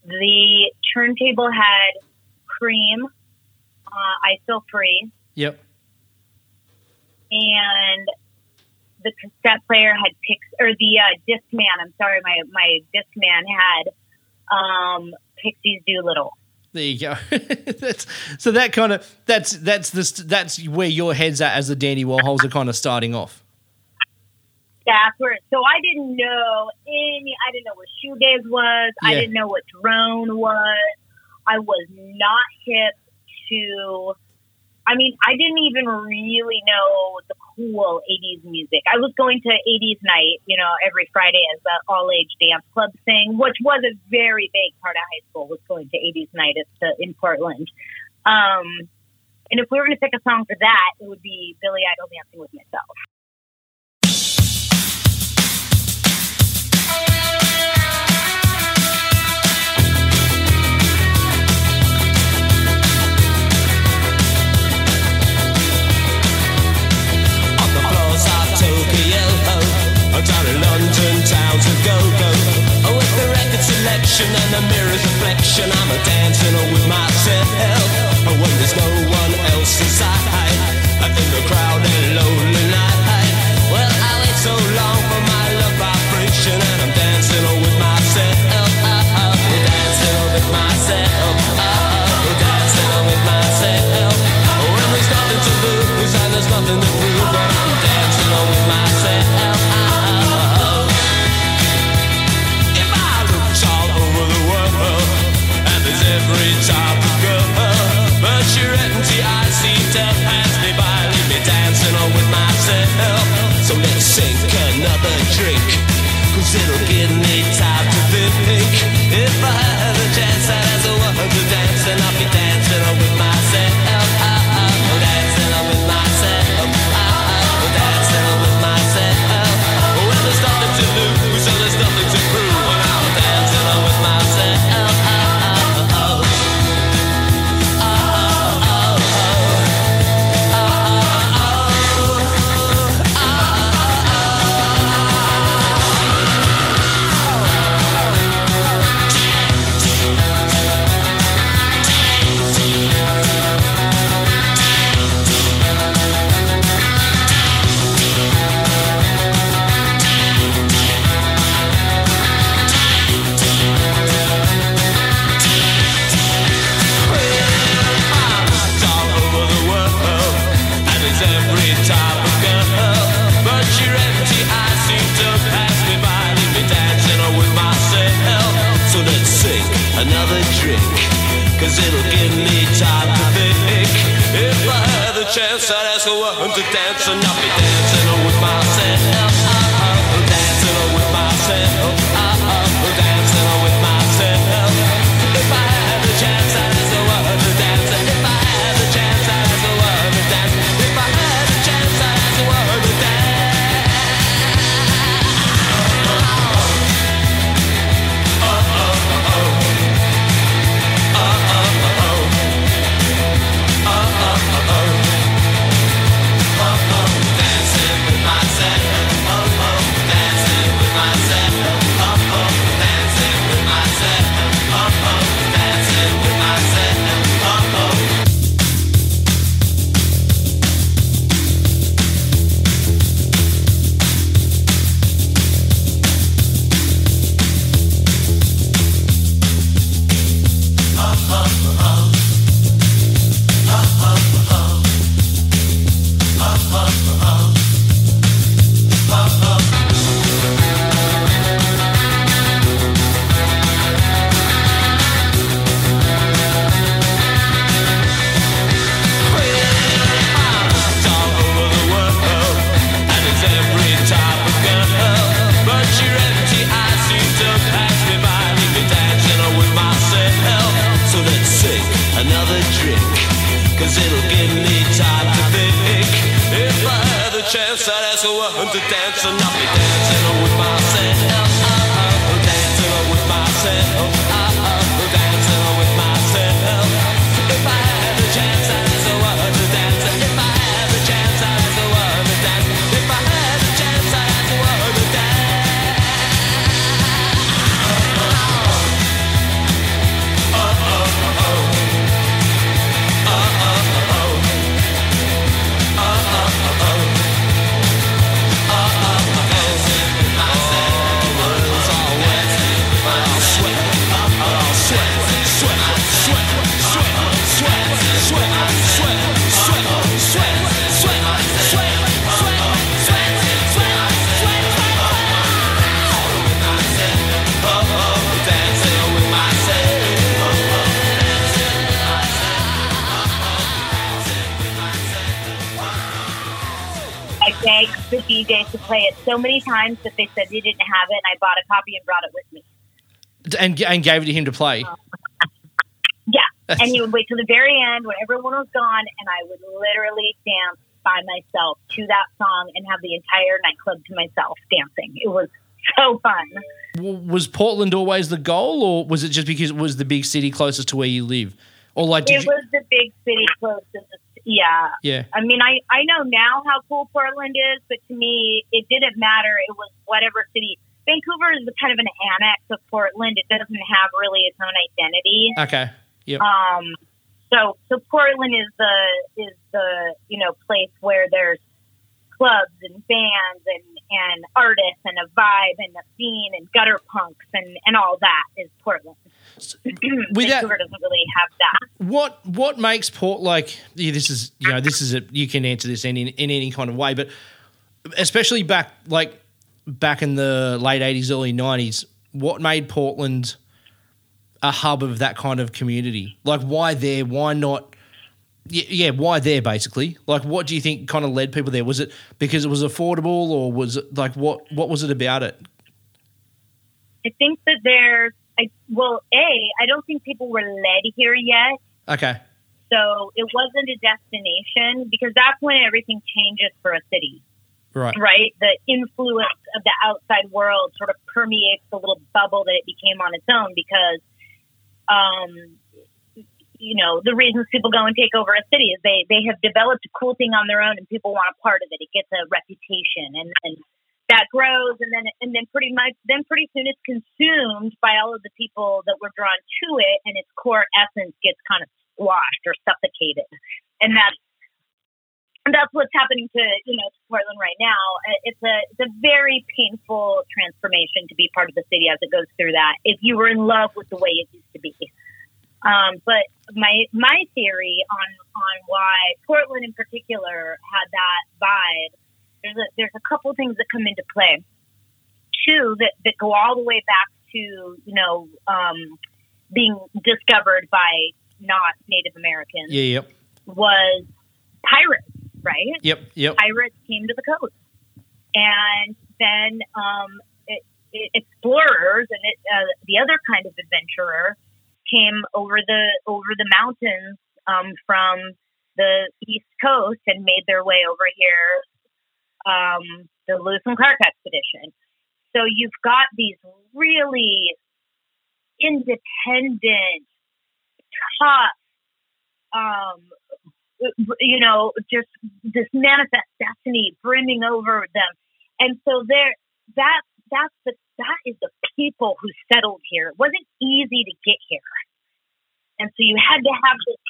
The turntable had Cream, uh, I Feel Free. Yep. and the cassette player had Pix or the uh, Discman. I'm sorry, my my Discman had um, Pixies Doolittle. There you go. <laughs> that's, so that kind of that's that's the st- that's where your head's at as the Dandy Warhols are kind of starting off. That's where. So I didn't know any. I didn't know what shoegaze was. I didn't know what drone was. I was not hip to. I mean, I didn't even really know the cool 80s music. I was going to 80s night, you know, every Friday as an all age dance club thing, which was a very big part of high school, was going to 80s night at the, in Portland. Um, and if we were going to pick a song for that, it would be Billy Idol Dancing with Myself. London town to go go. Oh, with the record selection and the mirror's reflection, I'm a dancing with myself. Oh, when there's no another drink, cause it'll give me time to think. If I had the chance, I'd ask a woman to dance, and I'll be dancing with myself. So many times that they said they didn't have it, and I bought a copy and brought it with me. And and gave it to him to play. Um, <laughs> yeah. And he would wait till the very end when everyone was gone, and I would literally dance by myself to that song and have the entire nightclub to myself dancing. It was so fun. Was Portland always the goal, or was it just because it was the big city closest to where you live? Or like, did It you? was the big city closest yeah. Yeah. I mean, I, I know now how cool Portland is, but to me, it didn't matter. It was whatever city. Vancouver is kind of an annex of Portland. It doesn't have really its own identity. Okay. Yep. Um, so so Portland is the is the you know place where there's clubs and bands and and artists and a vibe and a scene and gutter punks and and all that is Portland. <clears throat> with that- Vancouver doesn't really have that. what what makes Port like? Yeah, this is you know this is a you can answer this in in, in any kind of way, but especially back like back in the late eighties, early nineties, what made Portland a hub of that kind of community? Like, why there? Why not? Yeah, yeah, why there? Basically, like, what do you think kind of led people there? Was it because it was affordable, or was it like what? What was it about it? I think that there's I well, A, I don't think people were led here yet. Okay, So it wasn't a destination because that's when everything changes for a city. right, right? The influence of the outside world sort of permeates the little bubble that it became on its own because, um, you know, the reasons people go and take over a city is they, they have developed a cool thing on their own and people want a part of it. It gets a reputation and, and that grows and then, and then pretty much, then pretty soon it's consumed by all of the people that were drawn to it and its core essence gets kind of squashed or suffocated. And that's, that's what's happening to you know to Portland right now. Uh, It's a it's a very painful transformation to be part of the city as it goes through that. If you were in love with the way it used to be, um, but my my theory on on why Portland in particular had that vibe, there's a there's a couple things that come into play. Two that that go all the way back to you know um, being discovered by not Native Americans yeah, yep, was pirates, right? yep, yep, Pirates came to the coast, and then um, it, it, explorers and it, uh, the other kind of adventurer came over the over the mountains um, from the east coast and made their way over here. Um, the Lewis and Clark expedition. So you've got these really independent, tough, um, you know, just this manifest destiny brimming over them. And so there, that, that's the, that is the people who settled here. It wasn't easy to get here. And so you had to have this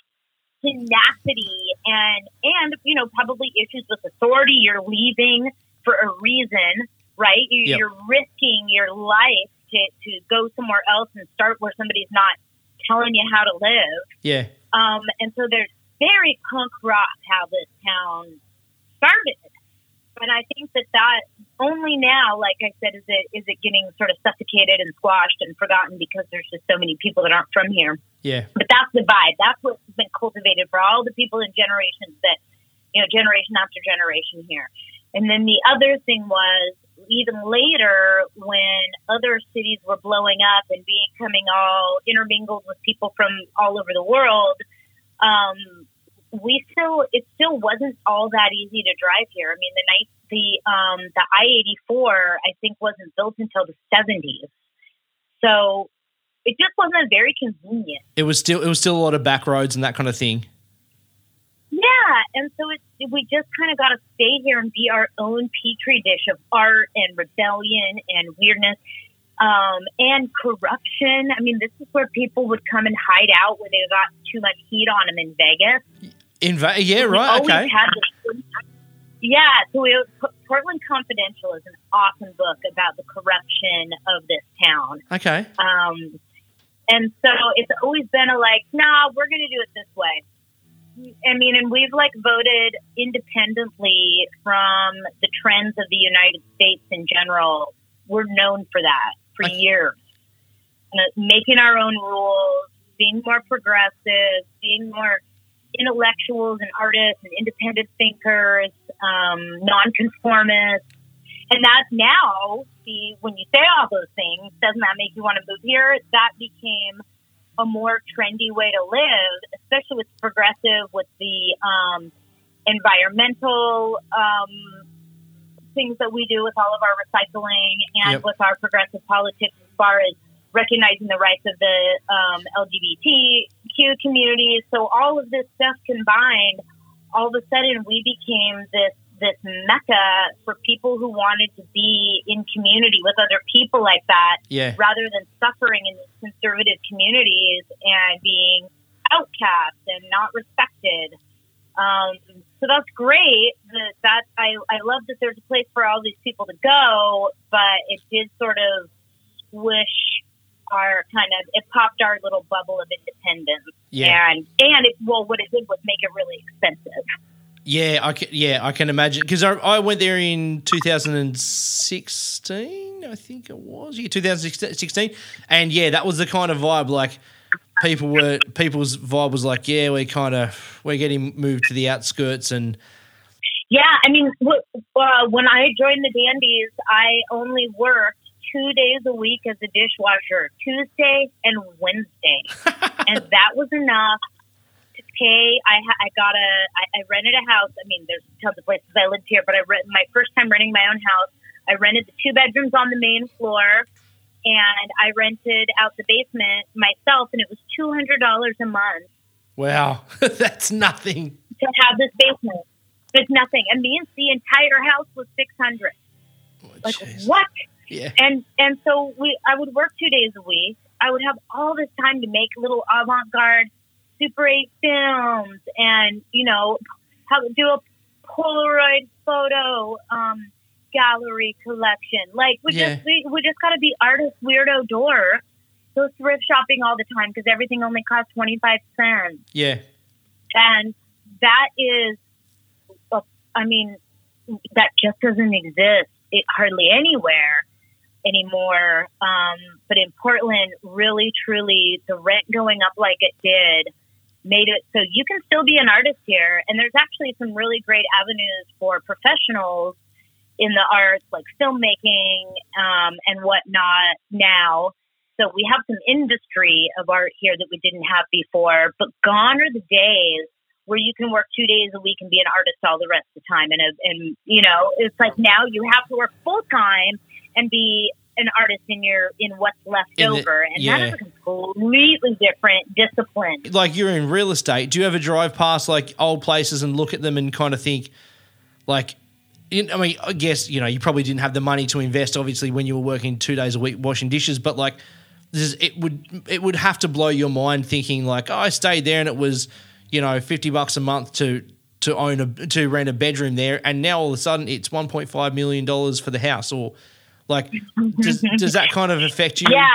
tenacity and, and, you know, probably issues with authority. You're leaving for a reason, right? You, Yep. You're risking your life to, to go somewhere else and start where somebody's not telling you how to live. yeah, Um, and so there's very punk rock how this town started. But I think that that only now, like I said, is it is it getting sort of suffocated and squashed and forgotten because there's just so many people that aren't from here. yeah, But that's the vibe. That's what's been cultivated for all the people in generations that, you know, generation after generation here. And then the other thing was even later when other cities were blowing up and becoming all intermingled with people from all over the world, um, we still it still wasn't all that easy to drive here. I mean, the night the um the I eighty four I think wasn't built until the seventies, so it just wasn't very convenient. It was still it was still a lot of back roads and that kind of thing. Yeah, and so it, we just kind of got to stay here and be our own petri dish of art and rebellion and weirdness um, and corruption. I mean, this is where people would come and hide out when they got too much heat on them in Vegas. Yeah, We right, okay. this- yeah, so we, Portland Confidential is an awesome book about the corruption of this town. Okay. Um, and so it's always been a like, nah, we're going to do it this way. I mean, and we've like voted independently from the trends of the United States in general. We're known for that for Okay. years. And, uh, making our own rules, being more progressive, being more intellectuals and artists and independent thinkers, um, nonconformists. And that now, see, when you say all those things, doesn't that make you want to move here? That became a more trendy way to live, especially with progressive, with the um, environmental um, things that we do with all of our recycling and Yep. with our progressive politics as far as recognizing the rights of the um, LGBTQ community. So all of this stuff combined, all of a sudden we became this this mecca for people who wanted to be in community with other people like that Yeah. rather than suffering in these conservative communities and being outcast and not respected. Um, so that's great. That, that I, I love that there's a place for all these people to go, but it did sort of squish our kind of it popped our little bubble of independence. Yeah. And and it well what it did was make it really expensive. Yeah, I can, yeah, I can imagine because I, I went there in 2016, I think it was. Yeah, 2016, and yeah, that was the kind of vibe. Like people were, people's vibe was like, yeah, we kind of we're getting moved to the outskirts, and Yeah, I mean, wh- uh, when I joined the Dandies, I only worked two days a week as a dishwasher, Tuesday and Wednesday, <laughs> and that was enough to pay. I I got a I, I rented a house. I mean, there's tons of places I lived here, but I rent my first time renting my own house. I rented the two bedrooms on the main floor, and I rented out the basement myself, and it was two hundred dollars a month wow, <laughs> that's nothing. to have this basement. It's nothing. And me and the entire house was six hundred. Like Jeez. what? Yeah, And and so we I would work two days a week. I would have all this time to make little avant garde Super eight films and, you know, how do a Polaroid photo um gallery collection. Like we Yeah. just we, we just gotta be artist weirdo door. Go thrift shopping all the time because everything only costs twenty five cents yeah, and that is i mean that just doesn't exist it, hardly anywhere anymore. Um, but in portland really truly the rent going up like it did made it so you can still be an artist here. And there's actually some really great avenues for professionals in the arts like filmmaking um, and whatnot now. So we have some industry of art here that we didn't have before, but gone are the days where you can work two days a week and be an artist all the rest of the time. And, and you know, it's like now you have to work full time and be an artist in your in what's left In the- over, and yeah. that is a completely different discipline. like you're in real estate. Do you ever drive past like old places and look at them and kind of think, like, you I mean, I guess you know you probably didn't have the money to invest, obviously, when you were working two days a week washing dishes, but like, this is, it would it would have to blow your mind thinking like, oh, I stayed there and it was, you know, fifty bucks a month to to own a to rent a bedroom there, and now all of a sudden it's one point five million dollars for the house, or like, does does that kind of affect you? Yeah.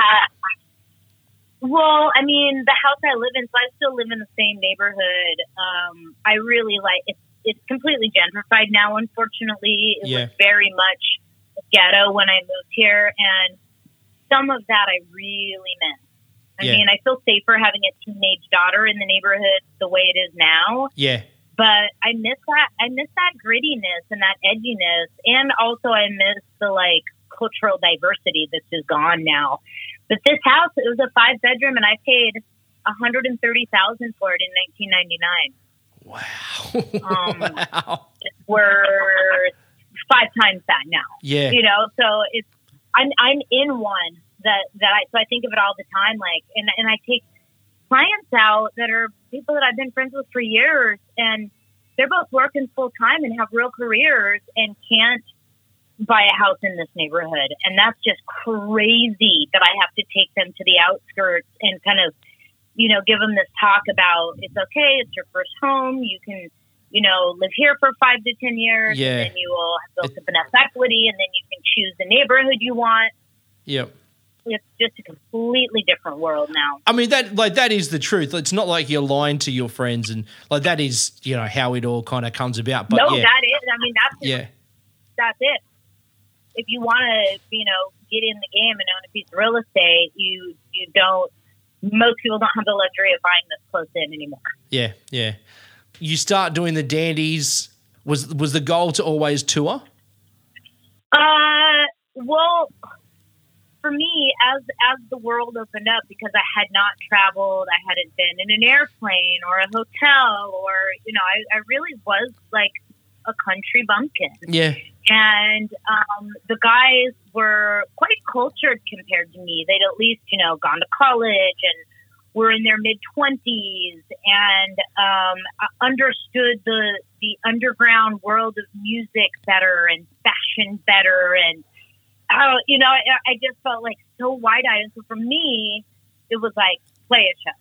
Well, I mean, the house I live in, so I still live in the same neighborhood. Um, I really like it's it's completely gentrified now. Unfortunately, it Yeah. was very much ghetto when I moved here, and some of that I really miss. I Yeah. mean, I feel safer having a teenage daughter in the neighborhood the way it is now Yeah, but I miss that. I miss that grittiness and that edginess, and also I miss the like cultural diversity that's just gone now. But this house, it was a five bedroom, and I paid one hundred and thirty thousand for it in nineteen ninety nine. um, <laughs> wow. we're five times that now. Yeah. You know, so it's I'm I'm in one that that I so I think of it all the time, like and and I take clients out that are people that I've been friends with for years and they're both working full time and have real careers and can't buy a house in this neighborhood. And that's just crazy that I have to take them to the outskirts and kind of, you know, give them this talk about it's okay, it's your first home, you can, you know, live here for five to ten years Yeah. and then you will have built up enough equity and then you can choose the neighborhood you want. Yep. It's just a completely different world now. I mean that like that is the truth. It's not like you're lying to your friends and like that is, you know, how it all kind of comes about. But no, yeah. that is I mean that's yeah. that's it. If you want to, you know, get in the game and own a piece of real estate, you you don't. Most people don't have the luxury of buying this close in anymore. Yeah, yeah. You start doing the dandies. Was was the goal to always tour? Uh, well, for me, as as the world opened up, because I had not traveled, I hadn't been in an airplane or a hotel, or you know, I, I really was like a country bumpkin. Yeah, and um, the guys were quite cultured compared to me. They'd at least, you know, gone to college and were in their mid twenties and um, understood the the underground world of music better and fashion better, and uh, you know, I, I just felt like so wide eyed. And so for me, it was like play a show.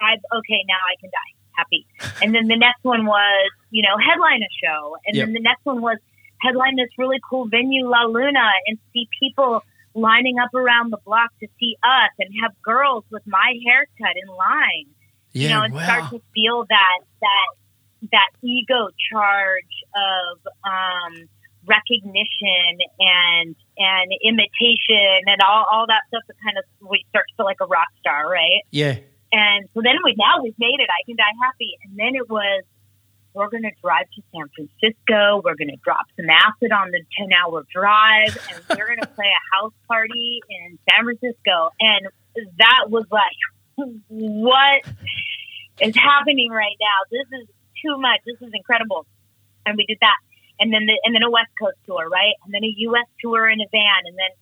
I okay, now I can die happy. And then the next one was, you know, headline a show, and Yep. then the next one was headline this really cool venue, La Luna, and see people lining up around the block to see us, and have girls with my haircut in line. yeah. you know, and wow. start to feel that that that ego charge of um, recognition and and imitation and all, all that stuff that kind of we start to feel like a rock star, right? yeah, And so then we now we've made it. I can die happy. And then it was we're going to drive to San Francisco. We're going to drop some acid on the ten hour drive, and we're going <laughs> to play a house party in San Francisco. And that was like, what is happening right now? This is too much. This is incredible. And we did that, and then the, and then a West Coast tour, right? And then a U.S. tour in a van, and then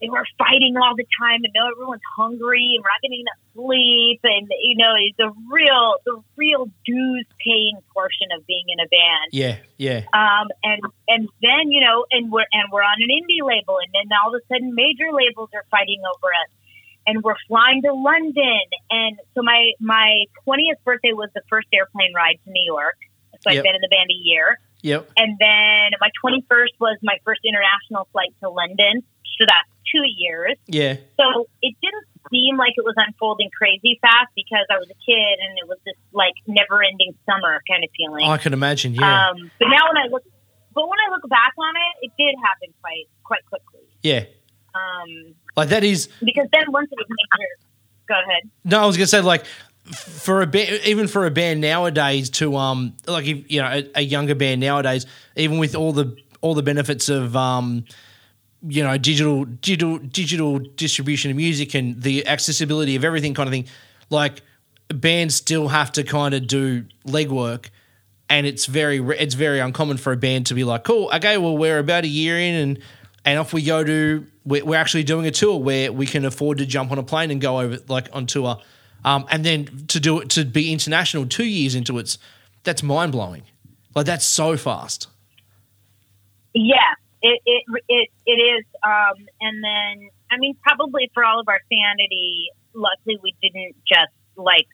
they were fighting all the time and now everyone's hungry and we're not getting enough sleep and you know the real the real dues paying portion of being in a band. Yeah, yeah, um and and then you know and we're and we're on an indie label and then all of a sudden major labels are fighting over us and we're flying to london. And so my my 20th birthday was the first airplane ride to new york. So Yep. i've been in the band a year. Yep, and then my 21st was my first international flight to London. So that's two years. yeah, So it didn't seem like it was unfolding crazy fast because I was a kid and it was this like never ending summer kind of feeling. I can imagine. Yeah, Um, but now when I look, but when I look back on it, it did happen quite, quite quickly. yeah. Um, Like that is because then once it was major, go ahead. No, I was gonna say like for a band, even for a band nowadays to um like if you know a, a younger band nowadays, even with all the all the benefits of um you know digital digital digital distribution of music and the accessibility of everything kind of thing, like bands still have to kind of do legwork. And it's very it's very uncommon for a band to be like, cool, okay, well we're about a year in, and and off we go to we're, actually doing a tour where we can afford to jump on a plane and go over like on tour, um, and then to do it to be international two years into it's that's mind blowing, like that's so fast. Yeah, it it it, it is. Um, and then I mean, probably for all of our sanity, luckily we didn't just like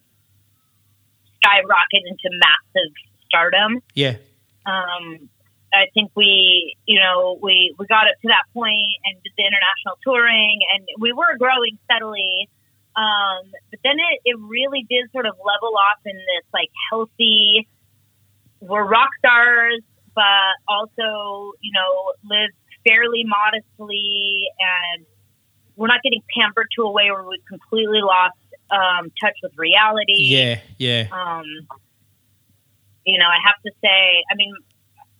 skyrocket into massive stardom. Yeah, Um, I think we, you know, we we got up to that point and did the international touring, and we were growing steadily. Um, but then it, it really did sort of level off in this like healthy. We're rock stars, but also, you know, live fairly modestly, and we're not getting pampered to a way where we completely lost um, touch with reality yeah, yeah, um, you know, I have to say, I mean,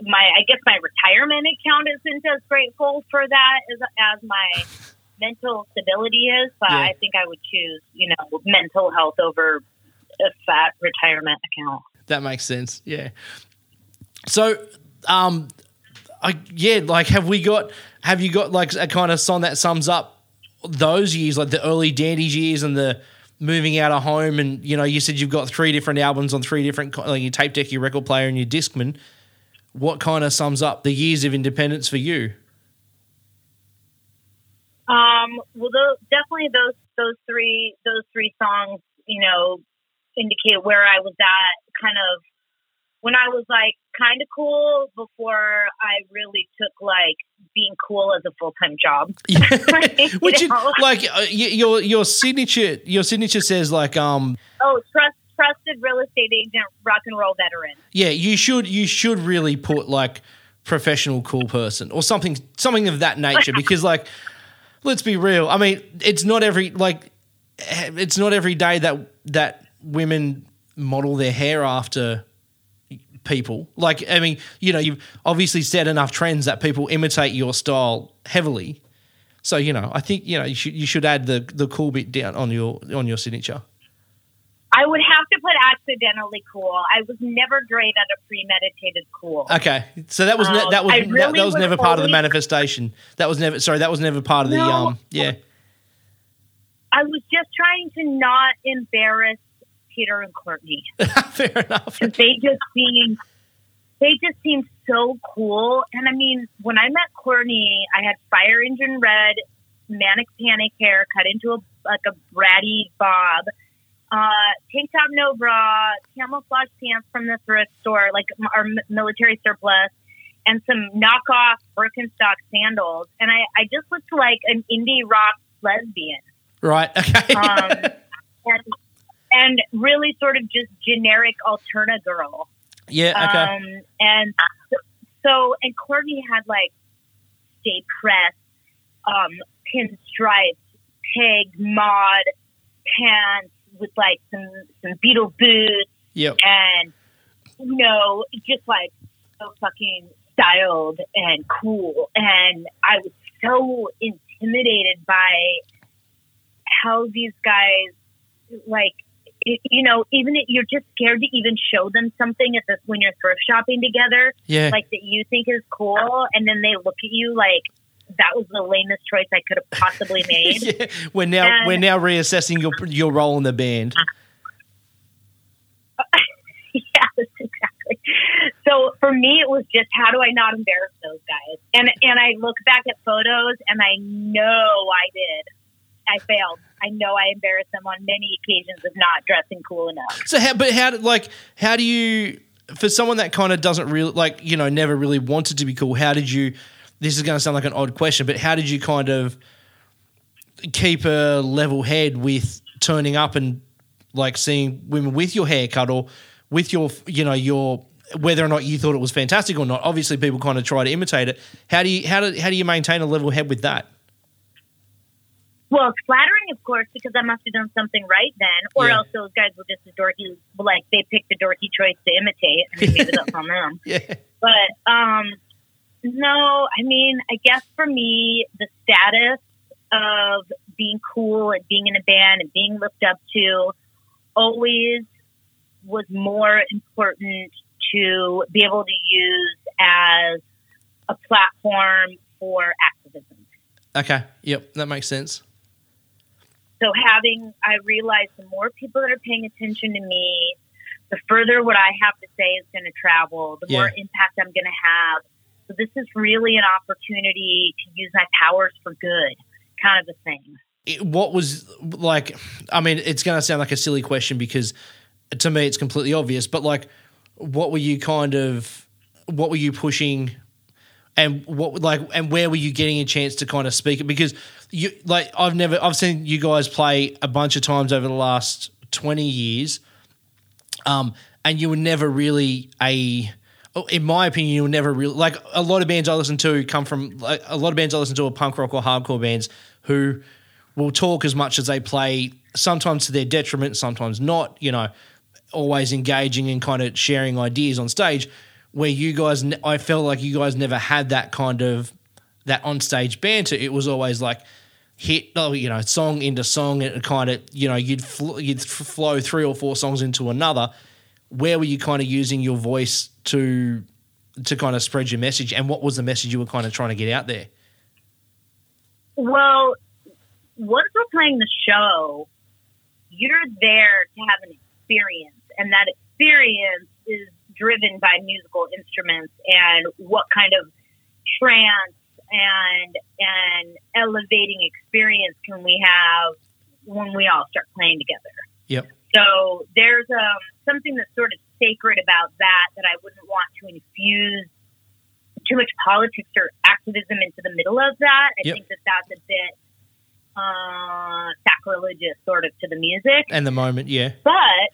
my I guess my retirement account isn't as grateful for that as as my <laughs> mental stability is, but Yeah. I think I would choose, you know, mental health over a fat retirement account. That makes sense. Yeah. So, um, I yeah, like have we got have you got like a kind of song that sums up those years, like the early Dandy's years and the moving out of home, and you know, you said you've got three different albums on three different like your tape deck, your record player, and your Discman. What kind of sums up the years of independence for you? Um, well, those, definitely those those three those three songs, you know, indicate where I was at, kind of when I was like kind of cool before I really took like being cool as a full time job. <laughs> <laughs> You Which you, know? like uh, y- your your signature your signature says like um oh, trust trusted real estate agent, rock and roll veteran. yeah you should you should really put like professional cool person or something something of that nature <laughs> because like let's be real I mean it's not every like eh, it's not every day that that women model their hair after people like I mean you know you've obviously set enough trends that people imitate your style heavily so you know I think you know you should you should add the the cool bit down on your on your signature I would have to put accidentally cool. I was never great at a premeditated cool. Okay, so that was ne- Um, that was I that, that was never part of the manifestation. That was never sorry. That was never part of the um. Yeah, I was just trying to not embarrass Peter and Courtney. <laughs> fair enough. they just seem they just seem so cool. And I mean, when I met Courtney, I had fire engine red, manic panic hair cut into a like a bratty bob, uh, tank top, no bra, camouflage pants from the thrift store, like our military surplus, and some knockoff Birkenstock sandals. And I, I just looked like an indie rock lesbian Right. <laughs> Okay. um, and, and really sort of just generic alterna girl. yeah. Okay. Um, and so, and Courtney had like stay pressed, um, pinstriped, pegged mod pants with like some some Beatle boots, yep. and you know, just like so fucking styled and cool. And I was so intimidated by how these guys, like, you know, even if you're just scared to even show them something at the when you're thrift shopping together, Yeah. like that you think is cool, and then they look at you like that was the lamest choice I could have possibly <laughs> made. yeah. We're now and- we're now reassessing your your role in the band. <laughs> yes, <laughs> exactly. So for me, it was just how do I not embarrass those guys? And and I look back at photos, and I know I did. I failed. I know I embarrassed them on many occasions of not dressing cool enough. So how? But how? Like how do you? For someone that kind of doesn't really like you know never really wanted to be cool. How did you? This is going to sound like an odd question, but how did you kind of keep a level head with turning up and like seeing women with your haircut or with your you know your whether or not you thought it was fantastic or not. Obviously, people kind of try to imitate it. How do you how do how do you maintain a level head with that? Well, it's flattering, of course, because I must have done something right then, or Yeah. else those guys were just a dorky. Like they picked a dorky choice to imitate, and maybe that's on them. <laughs> Yeah, But um, no, I mean, I guess for me, the status of being cool and being in a band and being looked up to always was more important to be able to use as a platform for activism. okay, yep, that makes sense. So having, I realize the more people that are paying attention to me, the further what I have to say is going to travel, the more impact I'm going to have. So this is really an opportunity to use my powers for good, kind of a thing. it- what was like i mean it's going to sound like a silly question because to me it's completely obvious but like what were you kind of what were you pushing and what like and where were you getting a chance to kind of speak it because you like i've never i've seen you guys play a bunch of times over the last 20 years um and you were never really a in my opinion, you were never really like a lot of bands I listen to come from like a lot of bands I listen to are punk rock or hardcore bands who will talk as much as they play, sometimes to their detriment, sometimes not, you know, always engaging and kind of sharing ideas on stage. Where you guys, I felt like you guys never had that kind of that on stage banter. It was always like hit, oh, you know, song into song, and kind of, you know, you'd fl- you'd flow three or four songs into another. where were you kind of using your voice to to kind of spread your message, and what was the message you were kind of trying to get out there? Well, once we're playing the show, you're there to have an experience, and that experience is driven by musical instruments and what kind of trance and and elevating experience can we have when we all start playing together. Yep. So there's um, something that's sort of sacred about that that I wouldn't want to infuse too much politics or activism into the middle of that. I Yep. think that that's a bit uh, sacrilegious, sort of, to the music. And the moment, yeah, But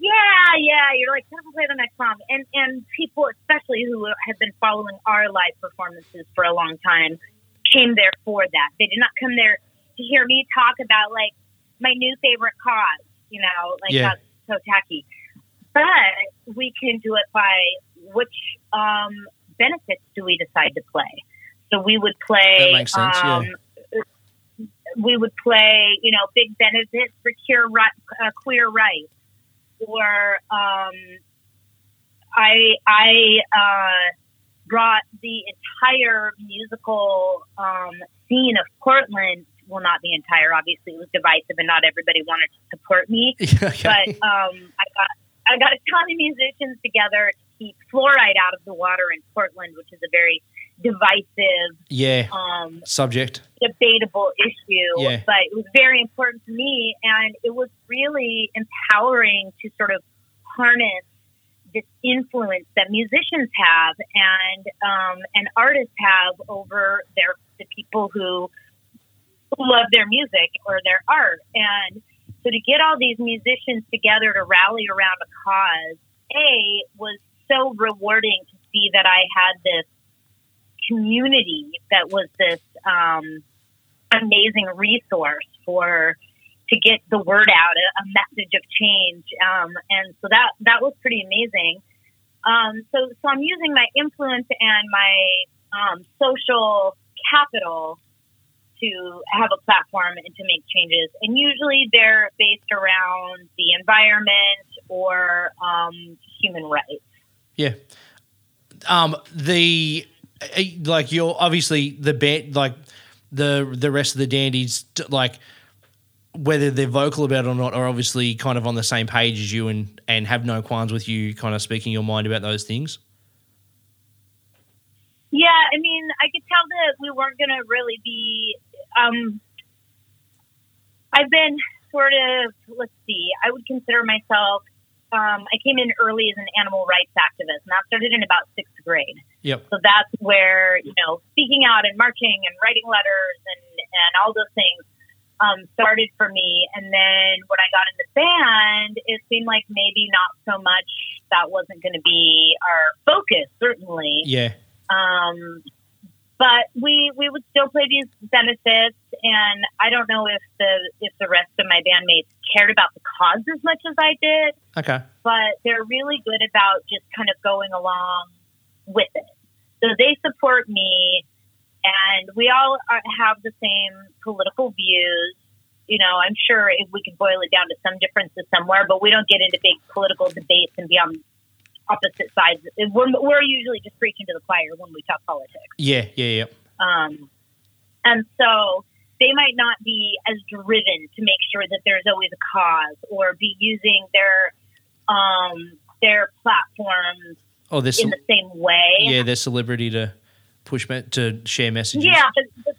yeah, yeah, you're like, come play the next song, and and people, especially who have been following our live performances for a long time, came there for that. They did not come there to hear me talk about like my new favorite cause. You know, like Yeah. that's so tacky. But we can do it by which um, benefits do we decide to play? So we would play. That makes sense, yeah. um, We would play, you know, big benefits for queer, uh, queer rights, or um, I I uh, brought the entire musical um, scene of Portland. Well, not the entire. Obviously, it was divisive, and not everybody wanted to support me. <laughs> okay. But um, I got I got a ton of musicians together to keep fluoride out of the water in Portland, which is a very divisive, yeah, um, subject. debatable issue. Yeah. But it was very important to me, and it was really empowering to sort of harness this influence that musicians have and um, and artists have over their the people who who love their music or their art. And so to get all these musicians together to rally around a cause, A, was so rewarding to see that I had this community that was this um, amazing resource for to get the word out, a, message of change. Um, and so that that was pretty amazing. Um, so so I'm using my influence and my um, social capital to have a platform and to make changes. And usually they're based around the environment or um, human rights. Yeah. Um, the like you're obviously the band like the the rest of the dandies like whether they're vocal about it or not are obviously kind of on the same page as you and and have no qualms with you kind of speaking your mind about those things. Yeah, I mean, I could tell that we weren't going to really be. Um, I've been sort of, let's see, I would consider myself, um, I came in early as an animal rights activist, and that started in about sixth grade. Yep. So that's where, you know, speaking out and marching and writing letters and, and all those things um, started for me. And then when I got into band, it seemed like maybe not so much that wasn't going to be our focus, certainly. Yeah. Um, but we we would still play these benefits, and I don't know if the if the rest of my bandmates cared about the cause as much as I did, Okay. but they're really good about just kind of going along with it. So they support me, and we all are, have the same political views. You know, I'm sure if we could boil it down to some differences somewhere, but we don't get into big political debates and be on opposite sides. We're, we're usually just preaching to the choir when we talk politics. Yeah. Yeah. Yeah. Um, and so they might not be as driven to make sure that there's always a cause or be using their um, their platforms Oh, this, in the same way. yeah, their celebrity to push me- to share messages. Yeah, but,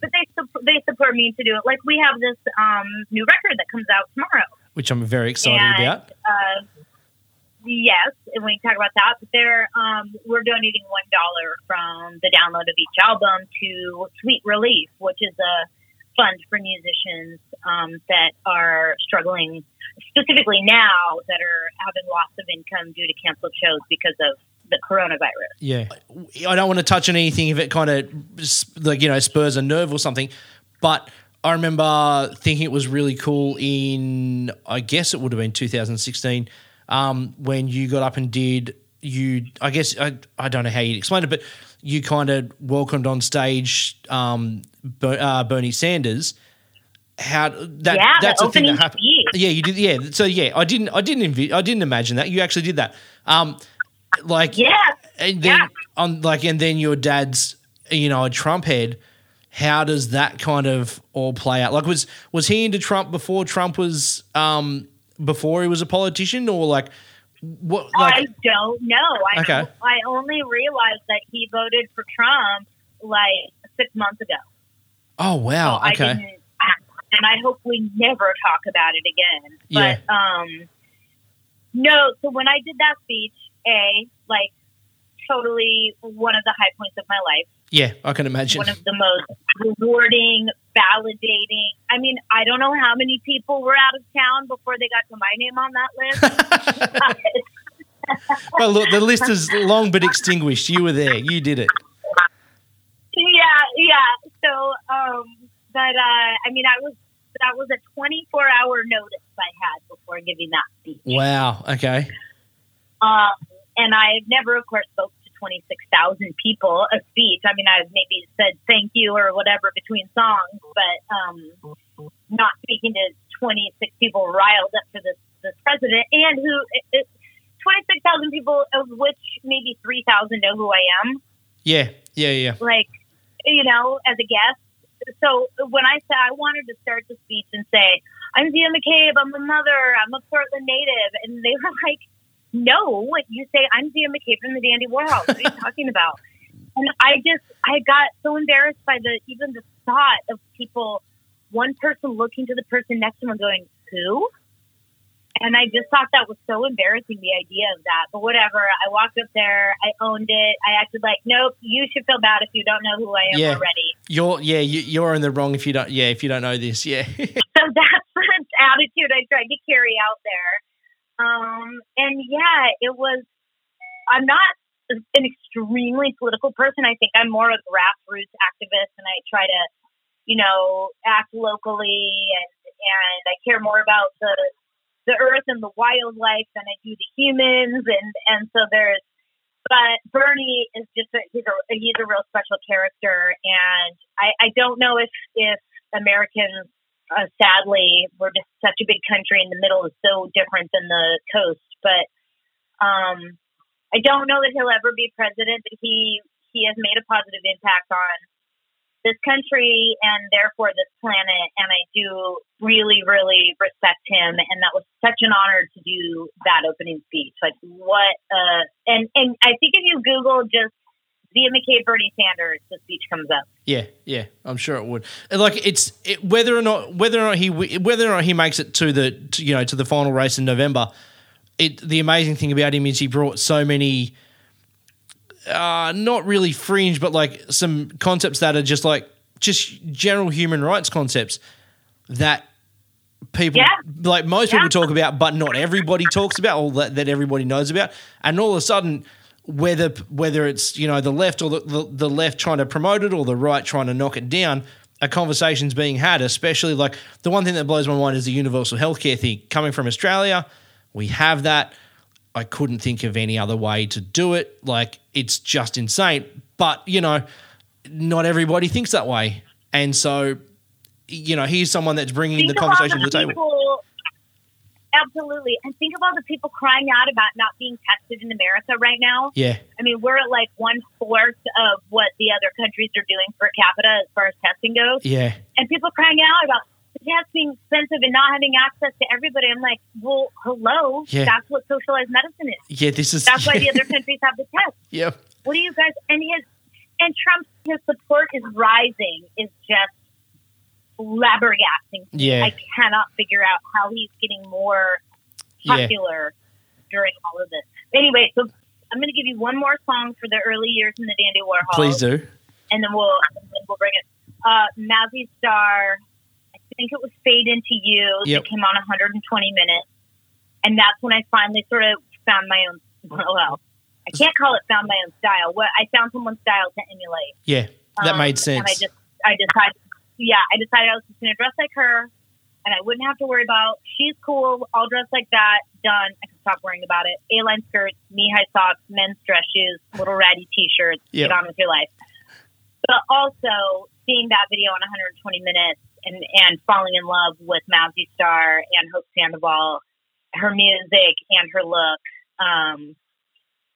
but, they sup- they support me to do it. Like we have this um, new record that comes out tomorrow. which I'm very excited And, about. Uh, yes, and we can talk about that. But they're um, we're donating one dollar from the download of each album to Sweet Relief, which is a fund for musicians um, that are struggling, specifically now that are having loss of income due to canceled shows because of the coronavirus. Yeah, I don't want to touch on anything if it kind of like you know spurs a nerve or something, but I remember thinking it was really cool in I guess it would have been 2016 um, when you got up and did you I guess I, I don't know how you'd explain it, but you kind of welcomed on stage um, Ber- uh, Bernie Sanders. How that yeah, that's the a thing that happened. Yeah, you did. Yeah, so yeah, I didn't. I didn't. Envi- I didn't imagine that you actually did that. Um, like Yeah. and then Yeah. on like, and then your dad's, you know, a Trump head. How does that kind of all play out? Like, was was he into Trump before Trump was, um, before he was a politician, or like, what? Like, I don't know. I Okay. I only realized that he voted for Trump like six months ago. oh wow, I okay, didn't, and I hope we never talk about it again. Yeah. But um, no. So when I did that speech, a like totally one of the high points of my life. yeah, I can imagine. One of the most rewarding, validating. I mean, I don't know how many people were out of town before they got to my name on that list. <laughs> well, look, the list is long but extinguished. You were there. You did it. yeah, yeah. So, um, but uh, I mean, I was that was a 24 hour notice I had before giving that speech. Wow. Okay. Um, and I've never, of course, spoke 26,000 people a speech. I mean, I've maybe said thank you or whatever between songs, but um, not speaking to 26 people riled up for this, this president and who, it, it, 26,000 people, of which maybe 3,000 know who I am Yeah. Yeah. Yeah. like, you know, as a guest. So when I said I wanted to start the speech and say, I'm Zia McCabe, I'm a mother, I'm a Portland native, and they were <laughs> like, no, you say, I'm Zia McCabe from the Dandy Warhol. What are you talking about? And I just, I got so embarrassed by the, even the thought of people, one person looking to the person next to them going, who? And I just thought that was so embarrassing, the idea of that. But whatever, I walked up there, I owned it. I acted like, nope, you should feel bad if you don't know who I am Yeah. already. You're yeah. You're in the wrong if you don't. Yeah. If you don't know this. Yeah. <laughs> So that's the attitude I tried to carry out there. Um, and yeah, it was, I'm not an extremely political person. I think I'm more a grassroots activist and I try to, you know, act locally and, and I care more about the, the earth and the wildlife than I do the humans. And, and so there's, but Bernie is just a, he's a, he's a real special character. And I, I don't know if, if Americans uh, sadly, we're just such a big country, and the middle is so different than the coast. But um, I don't know that he'll ever be president. But he he has made a positive impact on this country and therefore this planet. And I do really, really respect him. And that was such an honor to do that opening speech. Like what? Uh, and and I think if you Google just Zia McCabe, Bernie Sanders, the speech comes up. Yeah, yeah, I'm sure it would. Like it's it, whether or not whether or not he whether or not he makes it to the to, you know to the final race in November. It the amazing thing about him is he brought so many, uh, not really fringe, but like some concepts that are just like just general human rights concepts that people Yeah. like most people talk about, but not everybody talks about, or that, that everybody knows about. And all of a sudden, whether whether it's you know the left or the, the, the left trying to promote it or the right trying to knock it down, a conversation's being had. Especially like the one thing that blows my mind is the universal healthcare thing coming from Australia. We have that. I couldn't think of any other way to do it. Like it's just insane. But you know, not everybody thinks that way, and so you know, he's someone that's bringing the Think conversation to the table. people- Absolutely. And think of all the people crying out about not being tested in America right now. Yeah, I mean, we're at like one fourth of what the other countries are doing per capita as far as testing goes. yeah, And people crying out about the test being expensive and not having access to everybody. I'm like, well, hello. Yeah. That's what socialized medicine is. yeah. This is That's why the <laughs> other countries have the test. yeah, What do you guys and his and Trump's his support is rising is just flabbergasting. Yeah. I cannot figure out how he's getting more Yeah. popular during all of this. Anyway, so I'm going to give you one more song for the early years in the Dandy Warhol, Please do. and then we'll we'll bring it. Uh, Mazzy Star, I think it was Fade into You. Yep. It came on 120 minutes, and that's when I finally sort of found my own. <laughs> Well, I can't call it found my own style. What I found someone's style to emulate. Yeah, that Um, made And sense. I just, I decided, yeah, I decided I was just going to dress like her, and I wouldn't have to worry about she's cool. I'll dress like that. Done. I can stop worrying about it. A-line skirts, knee-high socks, men's dress shoes, little ratty t-shirts. Yep. Get on with your life. But also seeing that video in 120 minutes, and, and falling in love with Mazzy Star and Hope Sandoval, her music and her look. Um,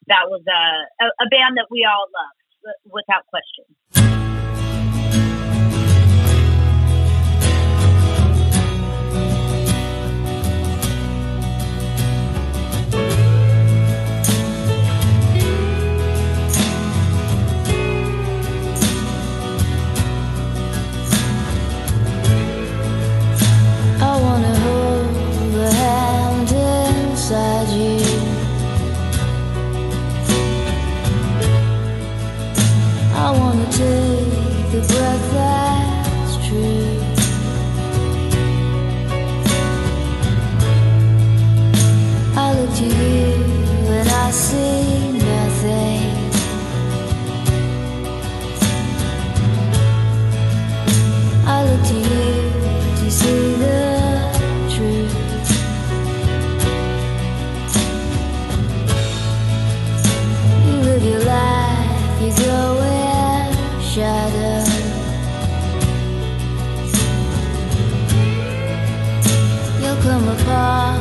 that was a, a, a band that we all loved, without question. You'll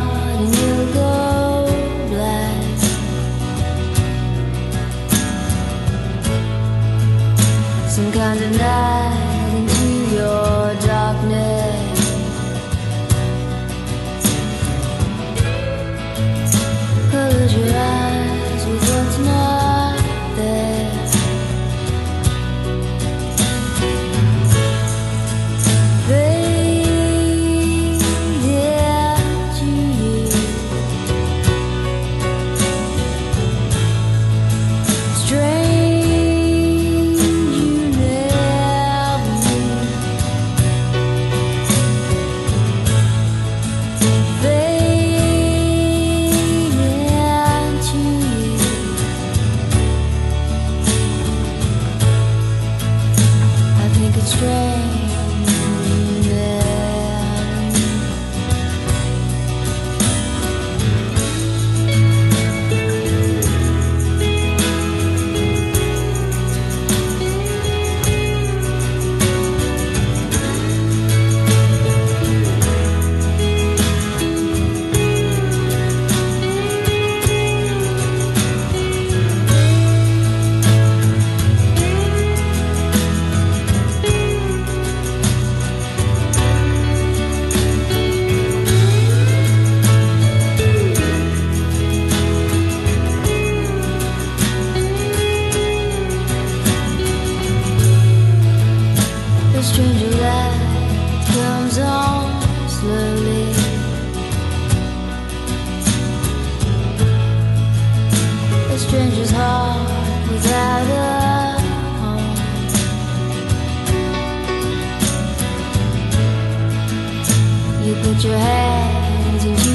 put your hands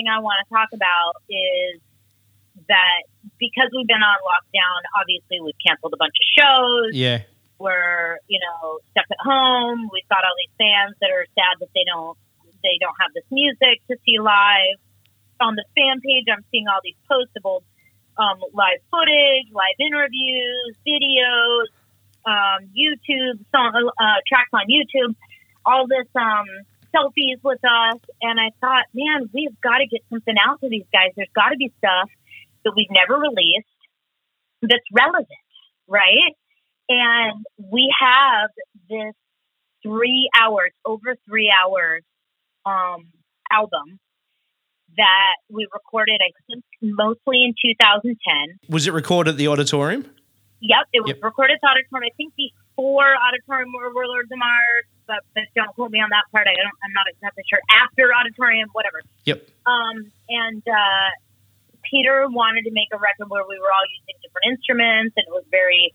thing I want to talk about is that because we've been on lockdown, obviously we've canceled a bunch of shows. Yeah. We're you know stuck at home. We've got all these fans that are sad that they don't they don't have this music to see live. On the fan page, I'm seeing all these posts of old um, live footage, live interviews, videos, um, YouTube song uh, tracks on YouTube, all this um, selfies with us, and I thought, man, we've got to get something out to these guys. There's got to be stuff that we've never released that's relevant, right? And we have this three hours, over three hours, um, album that we recorded, I think, mostly in 2010. Was it recorded at the Odditorium? Yep, it was Yep. recorded at the Odditorium. I think before Odditorium or Warlords of Mars, but, but don't quote me on that part. I don't. I'm not exactly sure. After Odditorium, whatever. Yep. Um, and uh, Peter wanted to make a record where we were all using different instruments, and it was very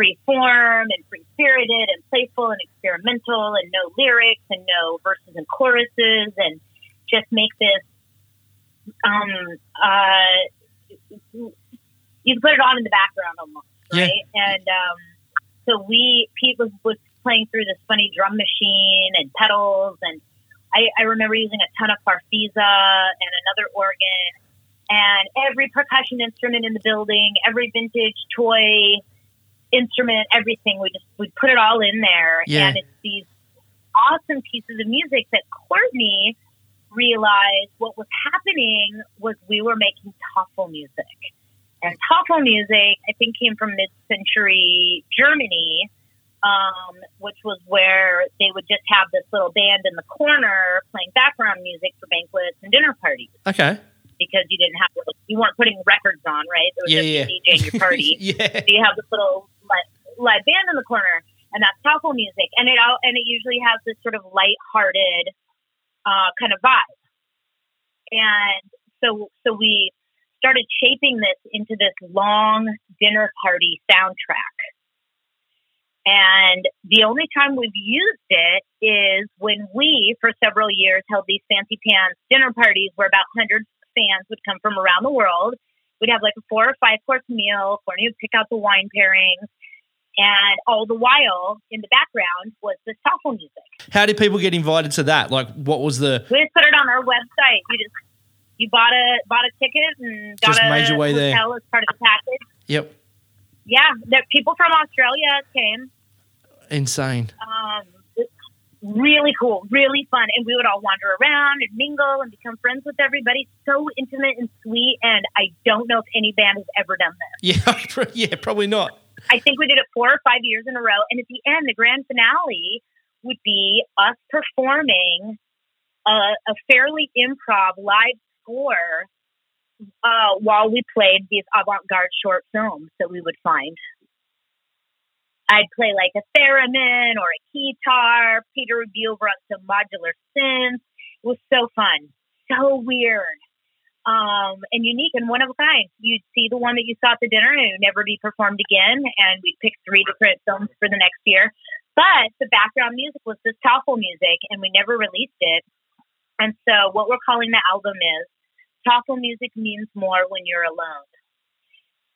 free form and free spirited and playful and experimental, and no lyrics and no verses and choruses, and just make this. Um, uh, you can put it on in the background almost, Yeah. right? And um, so we Pete was, was playing through this funny drum machine and pedals, and I, I remember using a ton of farfisa and another organ, and every percussion instrument in the building, every vintage toy instrument, everything. We just we put it all in there, Yeah. and it's these awesome pieces of music that Courtney realized what was happening was we were making Tafelmusik. And Tafelmusik, I think, came from mid-century Germany, um, which was where they would just have this little band in the corner playing background music for banquets and dinner parties Okay. because you didn't have you weren't putting records on, right? There was Yeah, just yeah. a DJ in your <laughs> party. yeah. So you have this little live, live band in the corner, and that's Tafelmusik, and it all, and it usually has this sort of light-hearted uh, kind of vibe. And so, so we started shaping this into this long dinner party soundtrack. And the only time we've used it is when we, for several years, held these fancy pants dinner parties where about 100 fans would come from around the world. We'd have like a four or five course meal. Courtney would pick out the wine pairings. And all the while, in the background, was this Tafelmusik. How did people get invited to that? Like, what was the? We just put it on our website. You just you bought a bought a ticket and got Just a made your way there. as part of the package. Yep. Yeah, the people from Australia came. Insane. Um, really cool, really fun, and we would all wander around and mingle and become friends with everybody. So intimate and sweet, and I don't know if any band has ever done this. <laughs> Yeah. yeah. Probably not. I think we did it four or five years in a row, and at the end, the grand finale would be us performing a, a fairly improv live score uh, while we played these avant-garde short films that we would find. I'd play like a theremin or a guitar. Peter would be over on some modular synth. It was so fun, so weird, um, and unique and one of a kind. You'd see the one that you saw at the dinner and it would never be performed again. And we'd pick three different films for the next year. But the background music was this Tafelmusik, and we never released it. And so, what we're calling the album is Tafelmuzik means more when you're alone.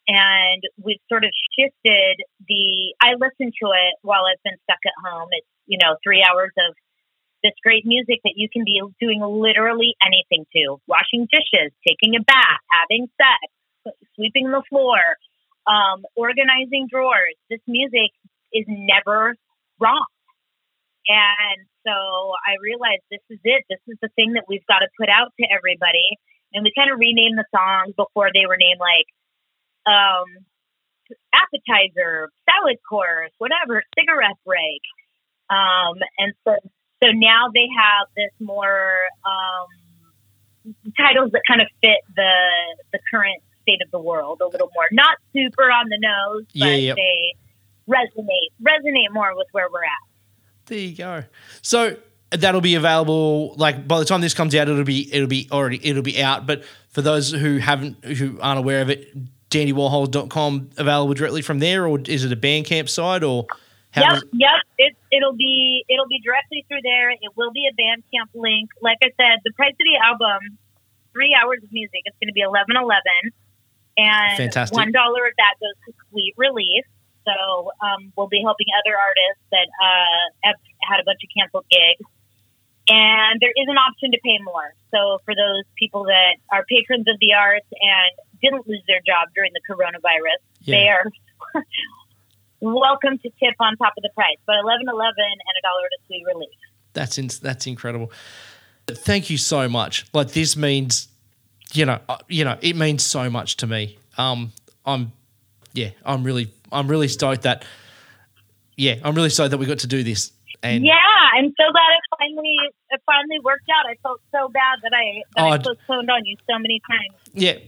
And we've sort of shifted the. I listen to it while I've been stuck at home. It's you know three hours of this great music that you can be doing literally anything to: washing dishes, taking a bath, having sex, sweeping the floor, um, organizing drawers. This music is never wrong. And so I realized this is it. This is the thing that we've got to put out to everybody. And we kind of renamed the songs before they were named like um, appetizer, salad course, whatever, cigarette break. Um, and so, so now they have this more um, titles that kind of fit the the current state of the world a little more. Not super on the nose, but Yeah, yep. they resonate resonate more with where we're at. There you go. So that'll be available. Like by the time this comes out, it'll be it'll be already it'll be out. But for those who haven't who aren't aware of it, dandywarhol.com available directly from there, or is it a Bandcamp site, or How yep, does- yep. It, it'll be it'll be directly through there. It will be a Bandcamp link. Like I said, the price of the album, three hours of music, it's going to be eleven eleven, and Fantastic. one dollar of that goes to Sweet Relief. So um, we'll be helping other artists that uh, have had a bunch of canceled gigs. And there is an option to pay more. So for those people that are patrons of the arts and didn't lose their job during the coronavirus, they are <laughs> welcome to tip on top of the price. But eleven eleven and a dollar to sweet relief. That's in, that's incredible. Thank you so much. Like this means, you know, uh, you know, it means so much to me. Um, I'm, yeah, I'm really, I'm really stoked that, yeah, I'm really stoked that we got to do this. And yeah, I'm so glad it finally it finally worked out. I felt so bad that I that Oh, I postponed on you so many times. yeah,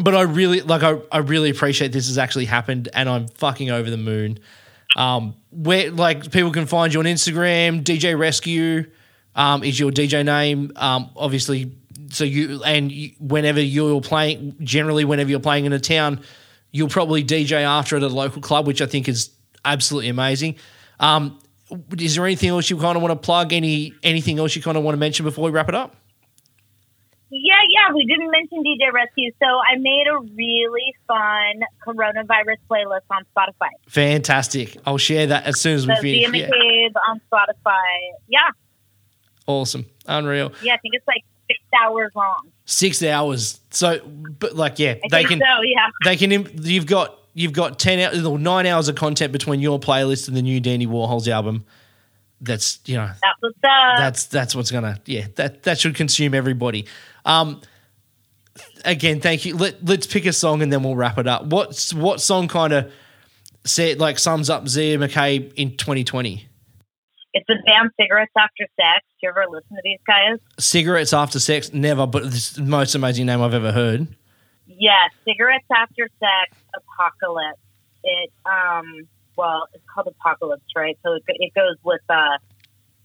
but I really like, I, I really appreciate this has actually happened, and I'm fucking over the moon. Um, where like people can find you on Instagram, DJ Rescue, um, is your DJ name. Um, obviously, so you and you, whenever you're playing, generally whenever you're playing in a town, you'll probably DJ after at a local club, which I think is absolutely amazing. Um, is there anything else you kind of want to plug? Any anything else you kind of want to mention before we wrap it up? Yeah, yeah, we didn't mention DJ Rescue, so I made a really fun coronavirus playlist on Spotify. Fantastic. I'll share that as soon as we So be finish. in the Yeah. on Spotify. Yeah, Awesome. Unreal. yeah, I think it's like six hours long. Six hours. So, but like, yeah, I they think can. so. Yeah. They can. You've got. You've got ten hours, or nine hours of content between your playlist and the new Dandy Warhol's album. That's you know That's what's up. that's that's what's gonna yeah that that should consume everybody. Um, again, thank you. Let let's pick a song and then we'll wrap it up. What's what song kind of said like sums up Zia McCabe in 2020? it's the band Cigarettes After Sex. Do you ever listen to these guys? Cigarettes after sex, never. But this is the most amazing name I've ever heard. Yes, Cigarettes After Sex Apocalypse. It um well, it's called Apocalypse, right? So it, it goes with uh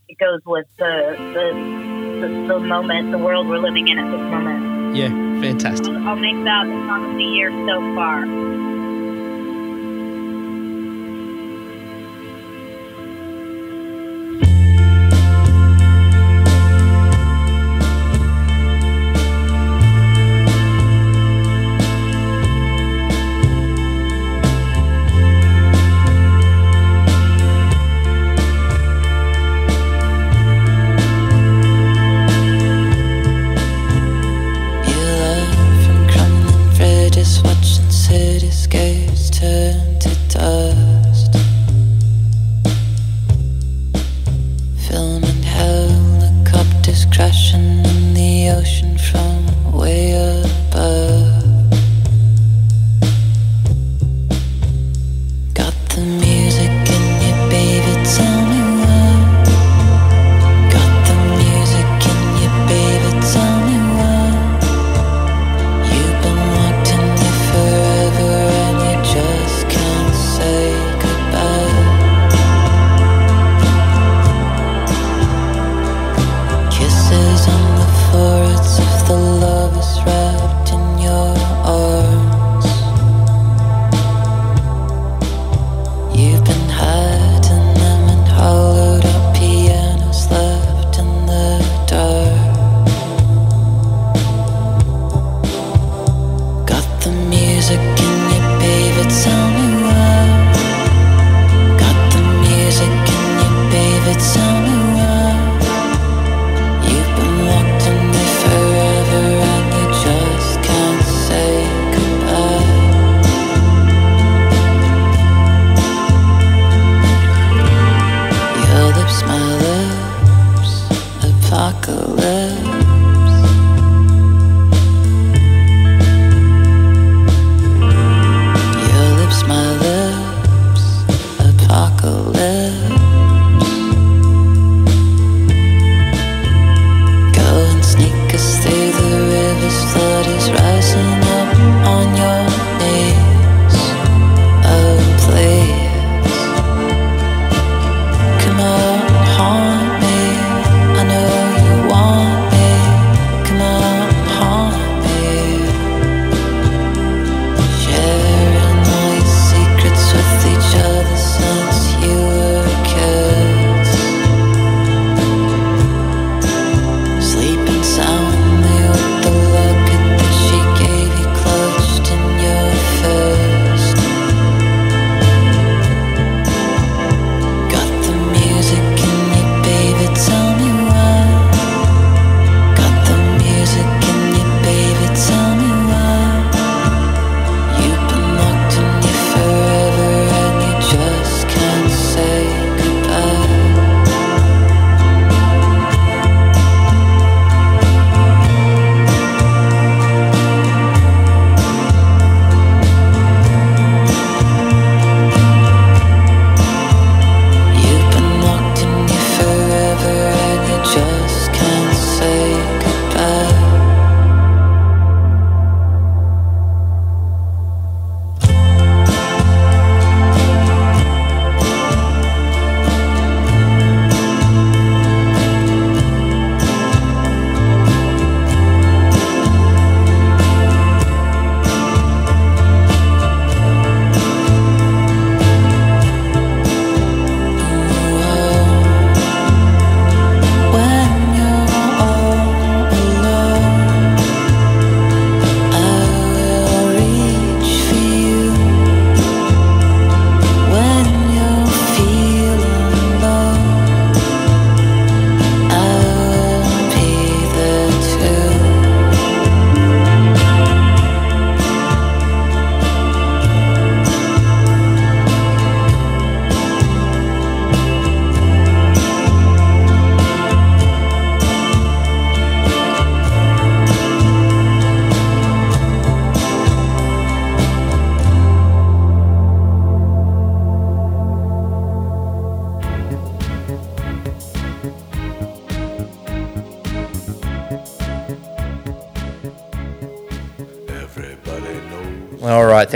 it goes with the the, the the moment, the world we're living in at this moment. Yeah, fantastic. I'll make that the song of the year so far.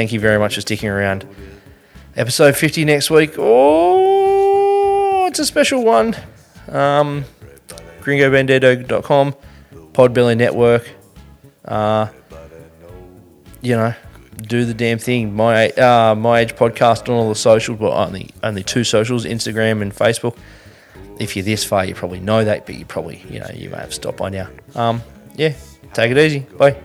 thank you very much for sticking around. Episode 50 next week. Oh, it's a special one. Um, GringoBandito.com, Podbelly Network. Uh, you know, do the damn thing. My uh, my age podcast on all the socials, but only only two socials, Instagram and Facebook. If you're this far, you probably know that, but you probably you know you may have stopped by now. Um, yeah, take it easy. Bye.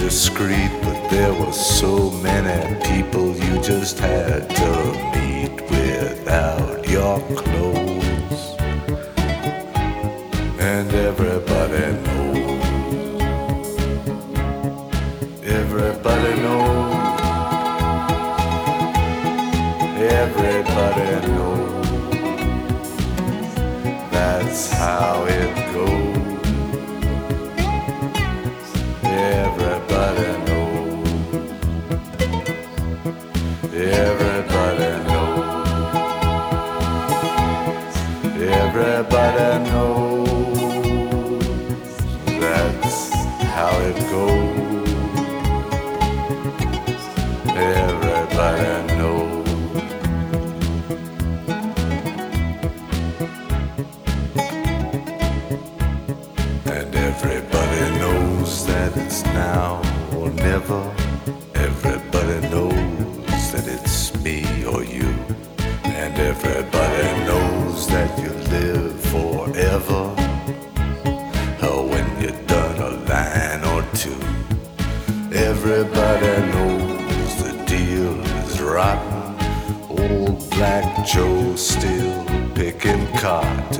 discreet, but there were so many people you just had to meet without your clothes. And everybody knows. Everybody knows. Everybody knows. That's how it goes. Epcot.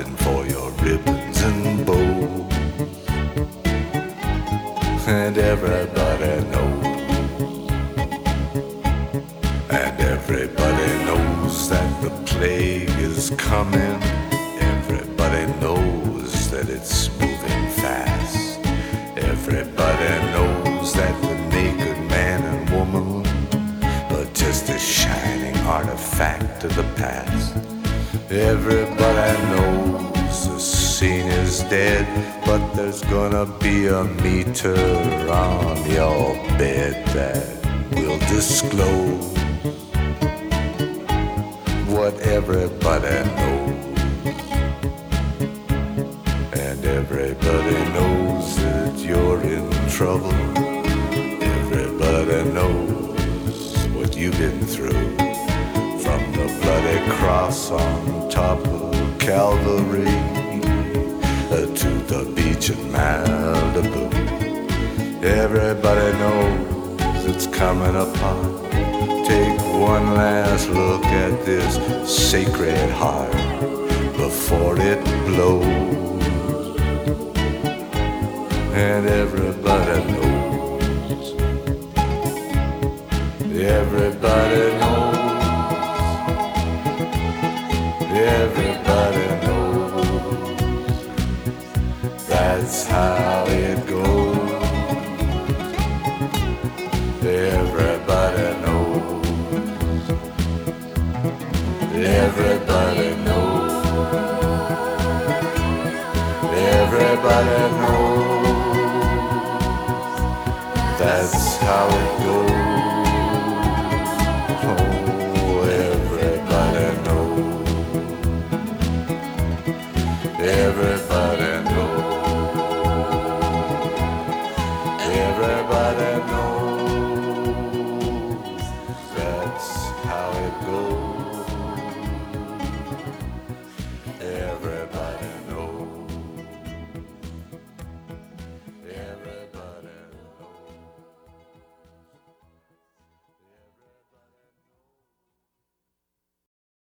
meter on your bed that will disclose.